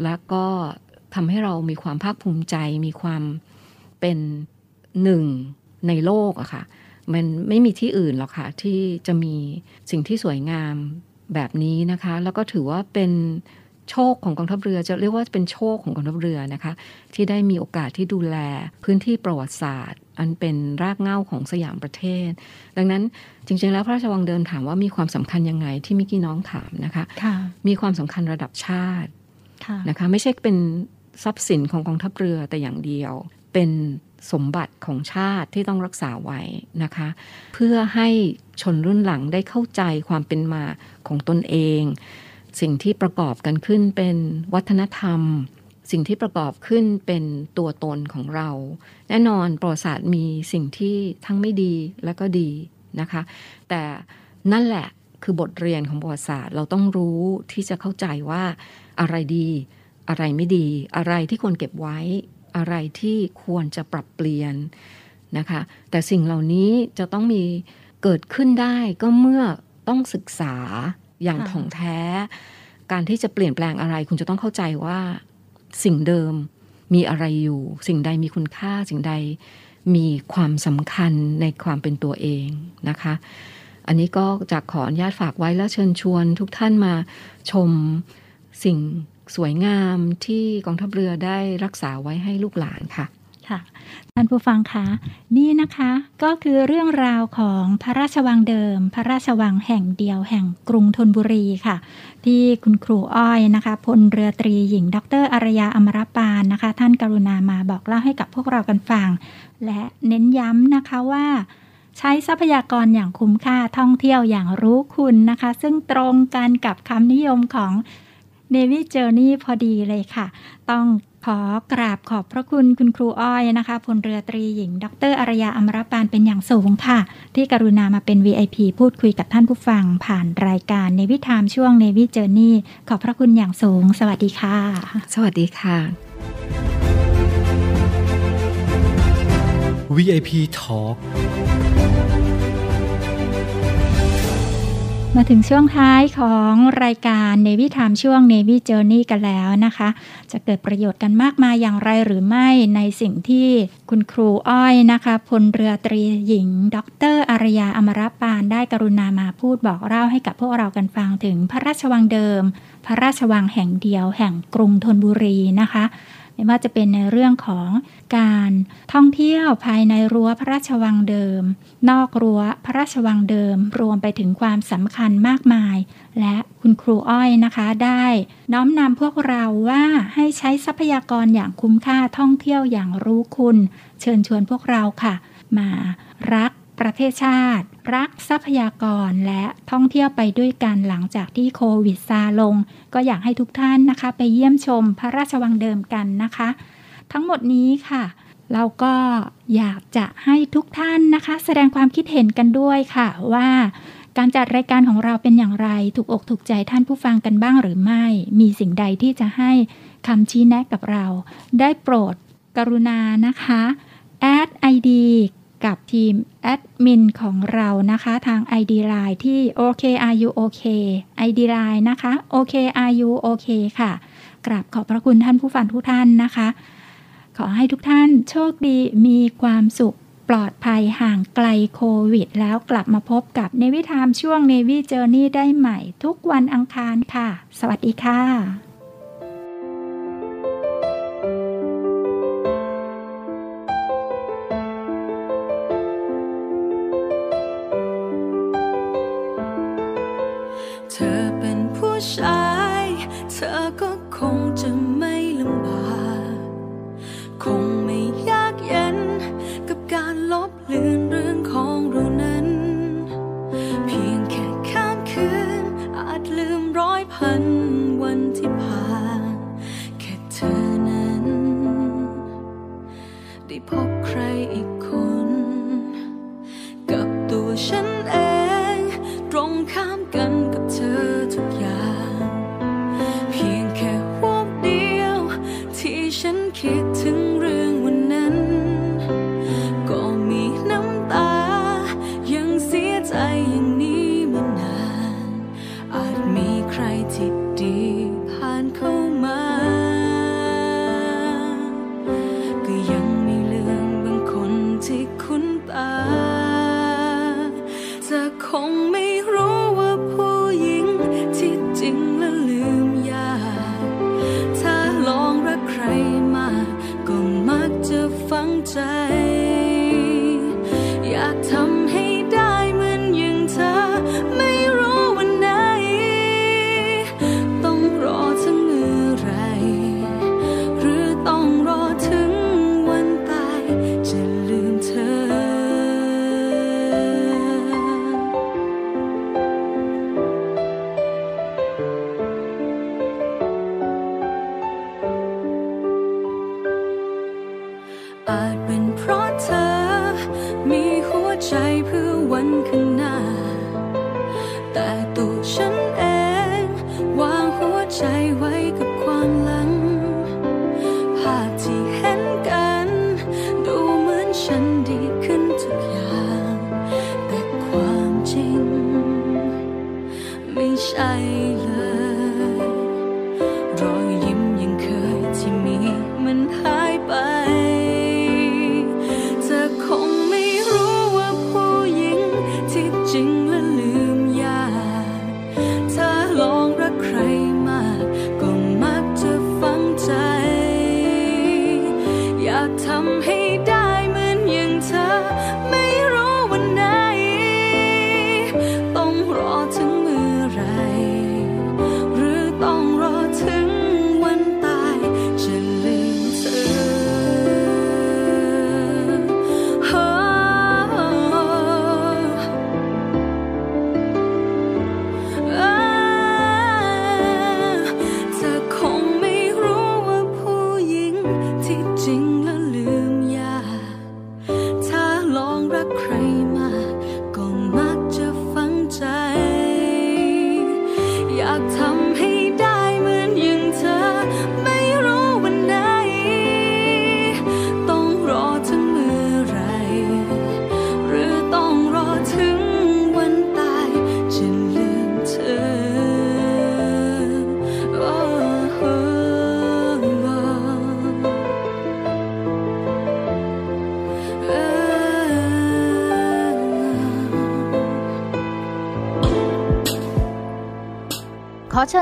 แล้วก็ทำให้เรามีความภาคภูมิใจมีความเป็นหนึ่งในโลกอะค่ะ มันไม่มีที่อื่นหรอกค่ะ ที่จะมีสิ่งที่สวยงามแบบนี้นะคะ แล้วก็ถือว่าเป็นโชคของกองทัพเรือจะเรียกว่าเป็นโชคของกองทัพเรือนะคะ ที่ได้มีโอกาสที่ดูแลพื้นที่ประวัติศาสตร์ อันเป็นรากเหง้าของสยามประเทศ ดังนั้นจริง ๆ แล้วพระราชวังเดิมถามว่ามีความสำคัญยังไงที่มิกกี้น้องถามนะคะค่ะมีความสำคัญระดับชาติค่ะนะคะไม่ใช่เป็นทรัพย์สินของกองทัพเรือแต่อย่างเดียว เป็น สมบัติของชาติที่ต้องรักษาไว้นะคะ เพื่อให้ชนรุ่นหลังได้เข้าใจความเป็นมาของตนเอง สิ่งที่ประกอบกันขึ้นเป็นวัฒนธรรม สิ่งที่ประกอบขึ้นเป็นตัวตนของเรา แน่นอนประวัติศาสตร์มีสิ่งที่ทั้งไม่ดีและก็ดีนะคะ แต่นั่นแหละคือบทเรียนของประวัติศาสตร์เราต้องรู้ที่จะเข้าใจว่าอะไรดี อะไรไม่ดี อะไรที่ควรเก็บไว้ อะไรที่ควรจะปรับเปลี่ยนนะคะแต่สิ่งเหล่านี้จะต้องมีเกิดขึ้นได้ก็เมื่อต้องศึกษาอย่างถ่องแท้ การที่จะเปลี่ยนแปลงอะไร คุณจะต้องเข้าใจว่าสิ่งเดิมมีอะไรอยู่ สิ่งใดมีคุณค่า สิ่งใดมีความสำคัญในความเป็นตัวเองนะคะ อันนี้ก็จะขออนุญาตฝากไว้แล้วเชิญชวนทุกท่านมาชมสิ่ง สวยงามที่กองทัพเรือได้รักษาไว้ให้ลูกหลานค่ะค่ะท่านผู้ฟังคะนี่นะคะก็คือเรื่องราวของพระราชวังเดิม พระราชวังแห่งเดียวแห่งกรุงธนบุรีค่ะ ที่คุณครูอ้อยนะคะพลเรือตรีหญิง ดรอารยาอมรปานนะคะ ท่านกรุณามาบอกเล่าให้กับพวกเรากันฟัง และเน้นย้ำนะคะว่าใช้ทรัพยากรอย่างคุ้มค่าท่องเที่ยวอย่างรู้คุณนะคะ ซึ่งตรงกันกับคำนิยมของ Navy Journey พอดีเลยค่ะ ต้องขอกราบขอบพระคุณคุณครูอ้อยนะคะพลเรือตรีหญิง ดรอารยาอมรปานเป็นอย่างสูงค่ะ ที่กรุณามาเป็น VIP พูดคุยกับท่านผู้ฟัง ผ่านรายการในวิถามช่วง Navy Journey ขอบพระคุณอย่างสูง สวัสดีค่ะ สวัสดีค่ะ VIP Talk มาถึงช่วงท้ายของรายการ Navy Time ช่วง Navy Journey กันแล้วนะคะ จะเกิดประโยชน์กันมากมายอย่างไรหรือไม่ในสิ่งที่คุณครูอ้อยนะคะพลเรือตรีหญิง ดรอารยาอมรปานได้กรุณามาพูดบอกเล่าให้กับพวกเรากันฟังถึงพระราชวังเดิม พระราชวังแห่งเดียวแห่งกรุงธนบุรีนะคะ ไม่ว่าจะเป็นในเรื่องของการท่องเที่ยวภายในรั้วพระราชวังเดิม นอกรั้วพระราชวังเดิม รวมไปถึงความสำคัญมากมาย และคุณครูอ้อยนะคะได้ น้อมนำพวกเราว่าให้ใช้ทรัพยากรอย่างคุ้มค่าท่องเที่ยวอย่างรู้คุณ เชิญชวนพวกเราค่ะ มารัก ประเทศชาติ รักทรัพยากรและท่องเที่ยวไปด้วยกันหลังจากที่โควิดซาลง ก็อยากให้ทุกท่านนะคะ ไปเยี่ยมชมพระราชวังเดิมกันนะคะ ทั้งหมดนี้ค่ะ เราก็อยากจะให้ทุกท่านนะคะ แสดงความคิดเห็นกันด้วยค่ะว่าการจัดรายการของเราเป็นอย่างไร ถูกอกถูกใจท่านผู้ฟังกันบ้างหรือไม่ มีสิ่งใดที่จะให้คำชี้แนะกับเรา ได้โปรดกรุณานะคะแอด ID กับทีมแอดมินของเรานะคะ ทาง ID Line ที่ OKRU OK ID Line นะคะ OKRU OK ค่ะ กราบขอบพระคุณท่านผู้ฟังทุกท่านนะคะ ขอให้ทุกท่านโชคดีมีความสุขปลอดภัยห่างไกลโควิด แล้วกลับมาพบกับเนวิทามช่วงเนวิเจอร์นี่ได้ใหม่ ทุกวันอังคารค่ะ สวัสดีค่ะ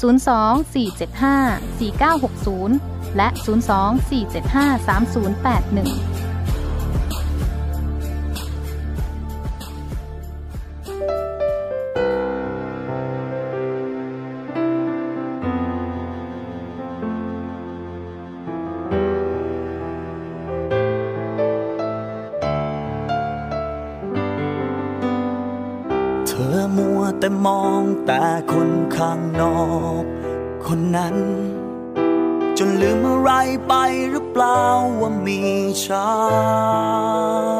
024754960 และ 024753081 แต่มองแต่คนข้างนอก คนนั้น จนลืมอะไรไปหรือเปล่าว่ามีฉัน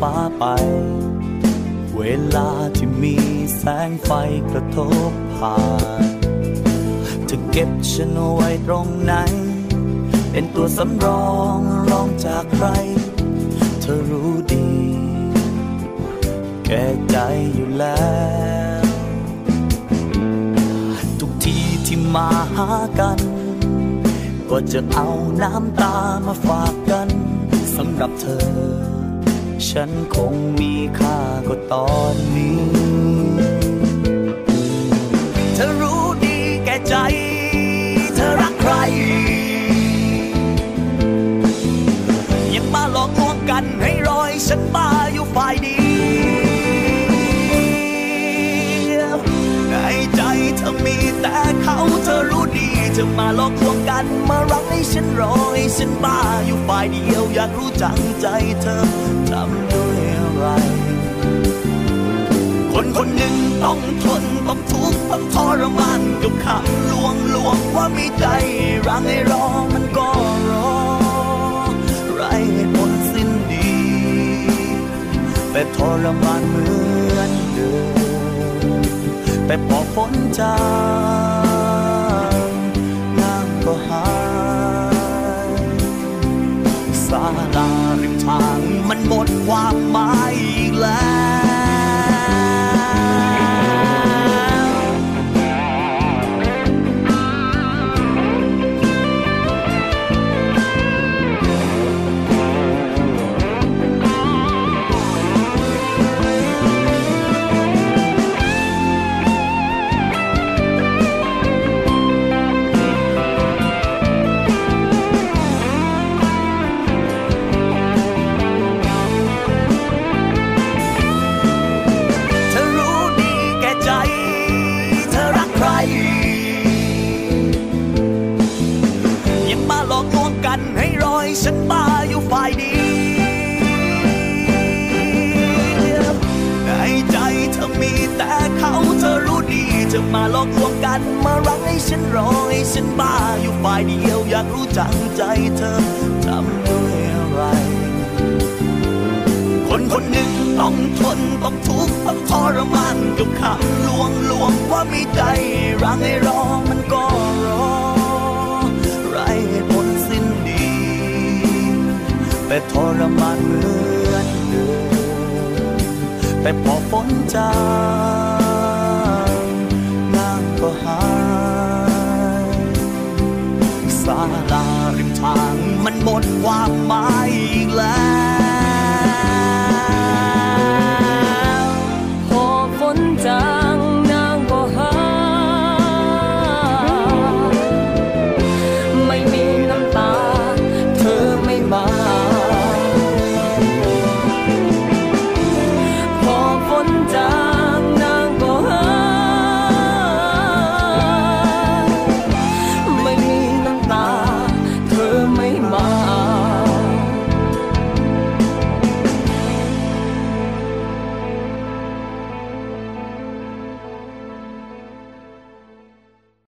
ฟ้าไป เวลาที่มีแสงไฟกระทบผ่าน จะเก็บฉันไว้ตรงไหน เป็นตัวสำรองรองจากใคร เธอรู้ดี แก่ใจอยู่แล้ว ทุกทีที่มาหากัน ก็จะเอาน้ำตามาฝากกันสำหรับเธอ ฉันคงมีค่าก็ตอนนี้ เธอรู้ดีแก่ใจ เธอรักใคร ยังมาหลอกลวงกันให้รอยฉันบ้าอยู่ฝ่ายเดียว ใจเธอมีแต่เขาเธอรู้ดีจะมาหลอกลวงกัน มารักให้ฉันรอให้ฉันบ้าอยู่ฝ่ายเดียวอยากรู้จังใจเธอทำด้วยอะไร คนคนหนึ่งต้องทนต้องทุกข์ต้องทรมานกับคำลวงลวงว่ามีใจรังให้รอมันก็รอไรผลสิ้นดี แต่ทรมานเหมือน แต่พอฝนจางน้ำก็หายสาลาริมทางมันหมดความหมายอีกแล้ว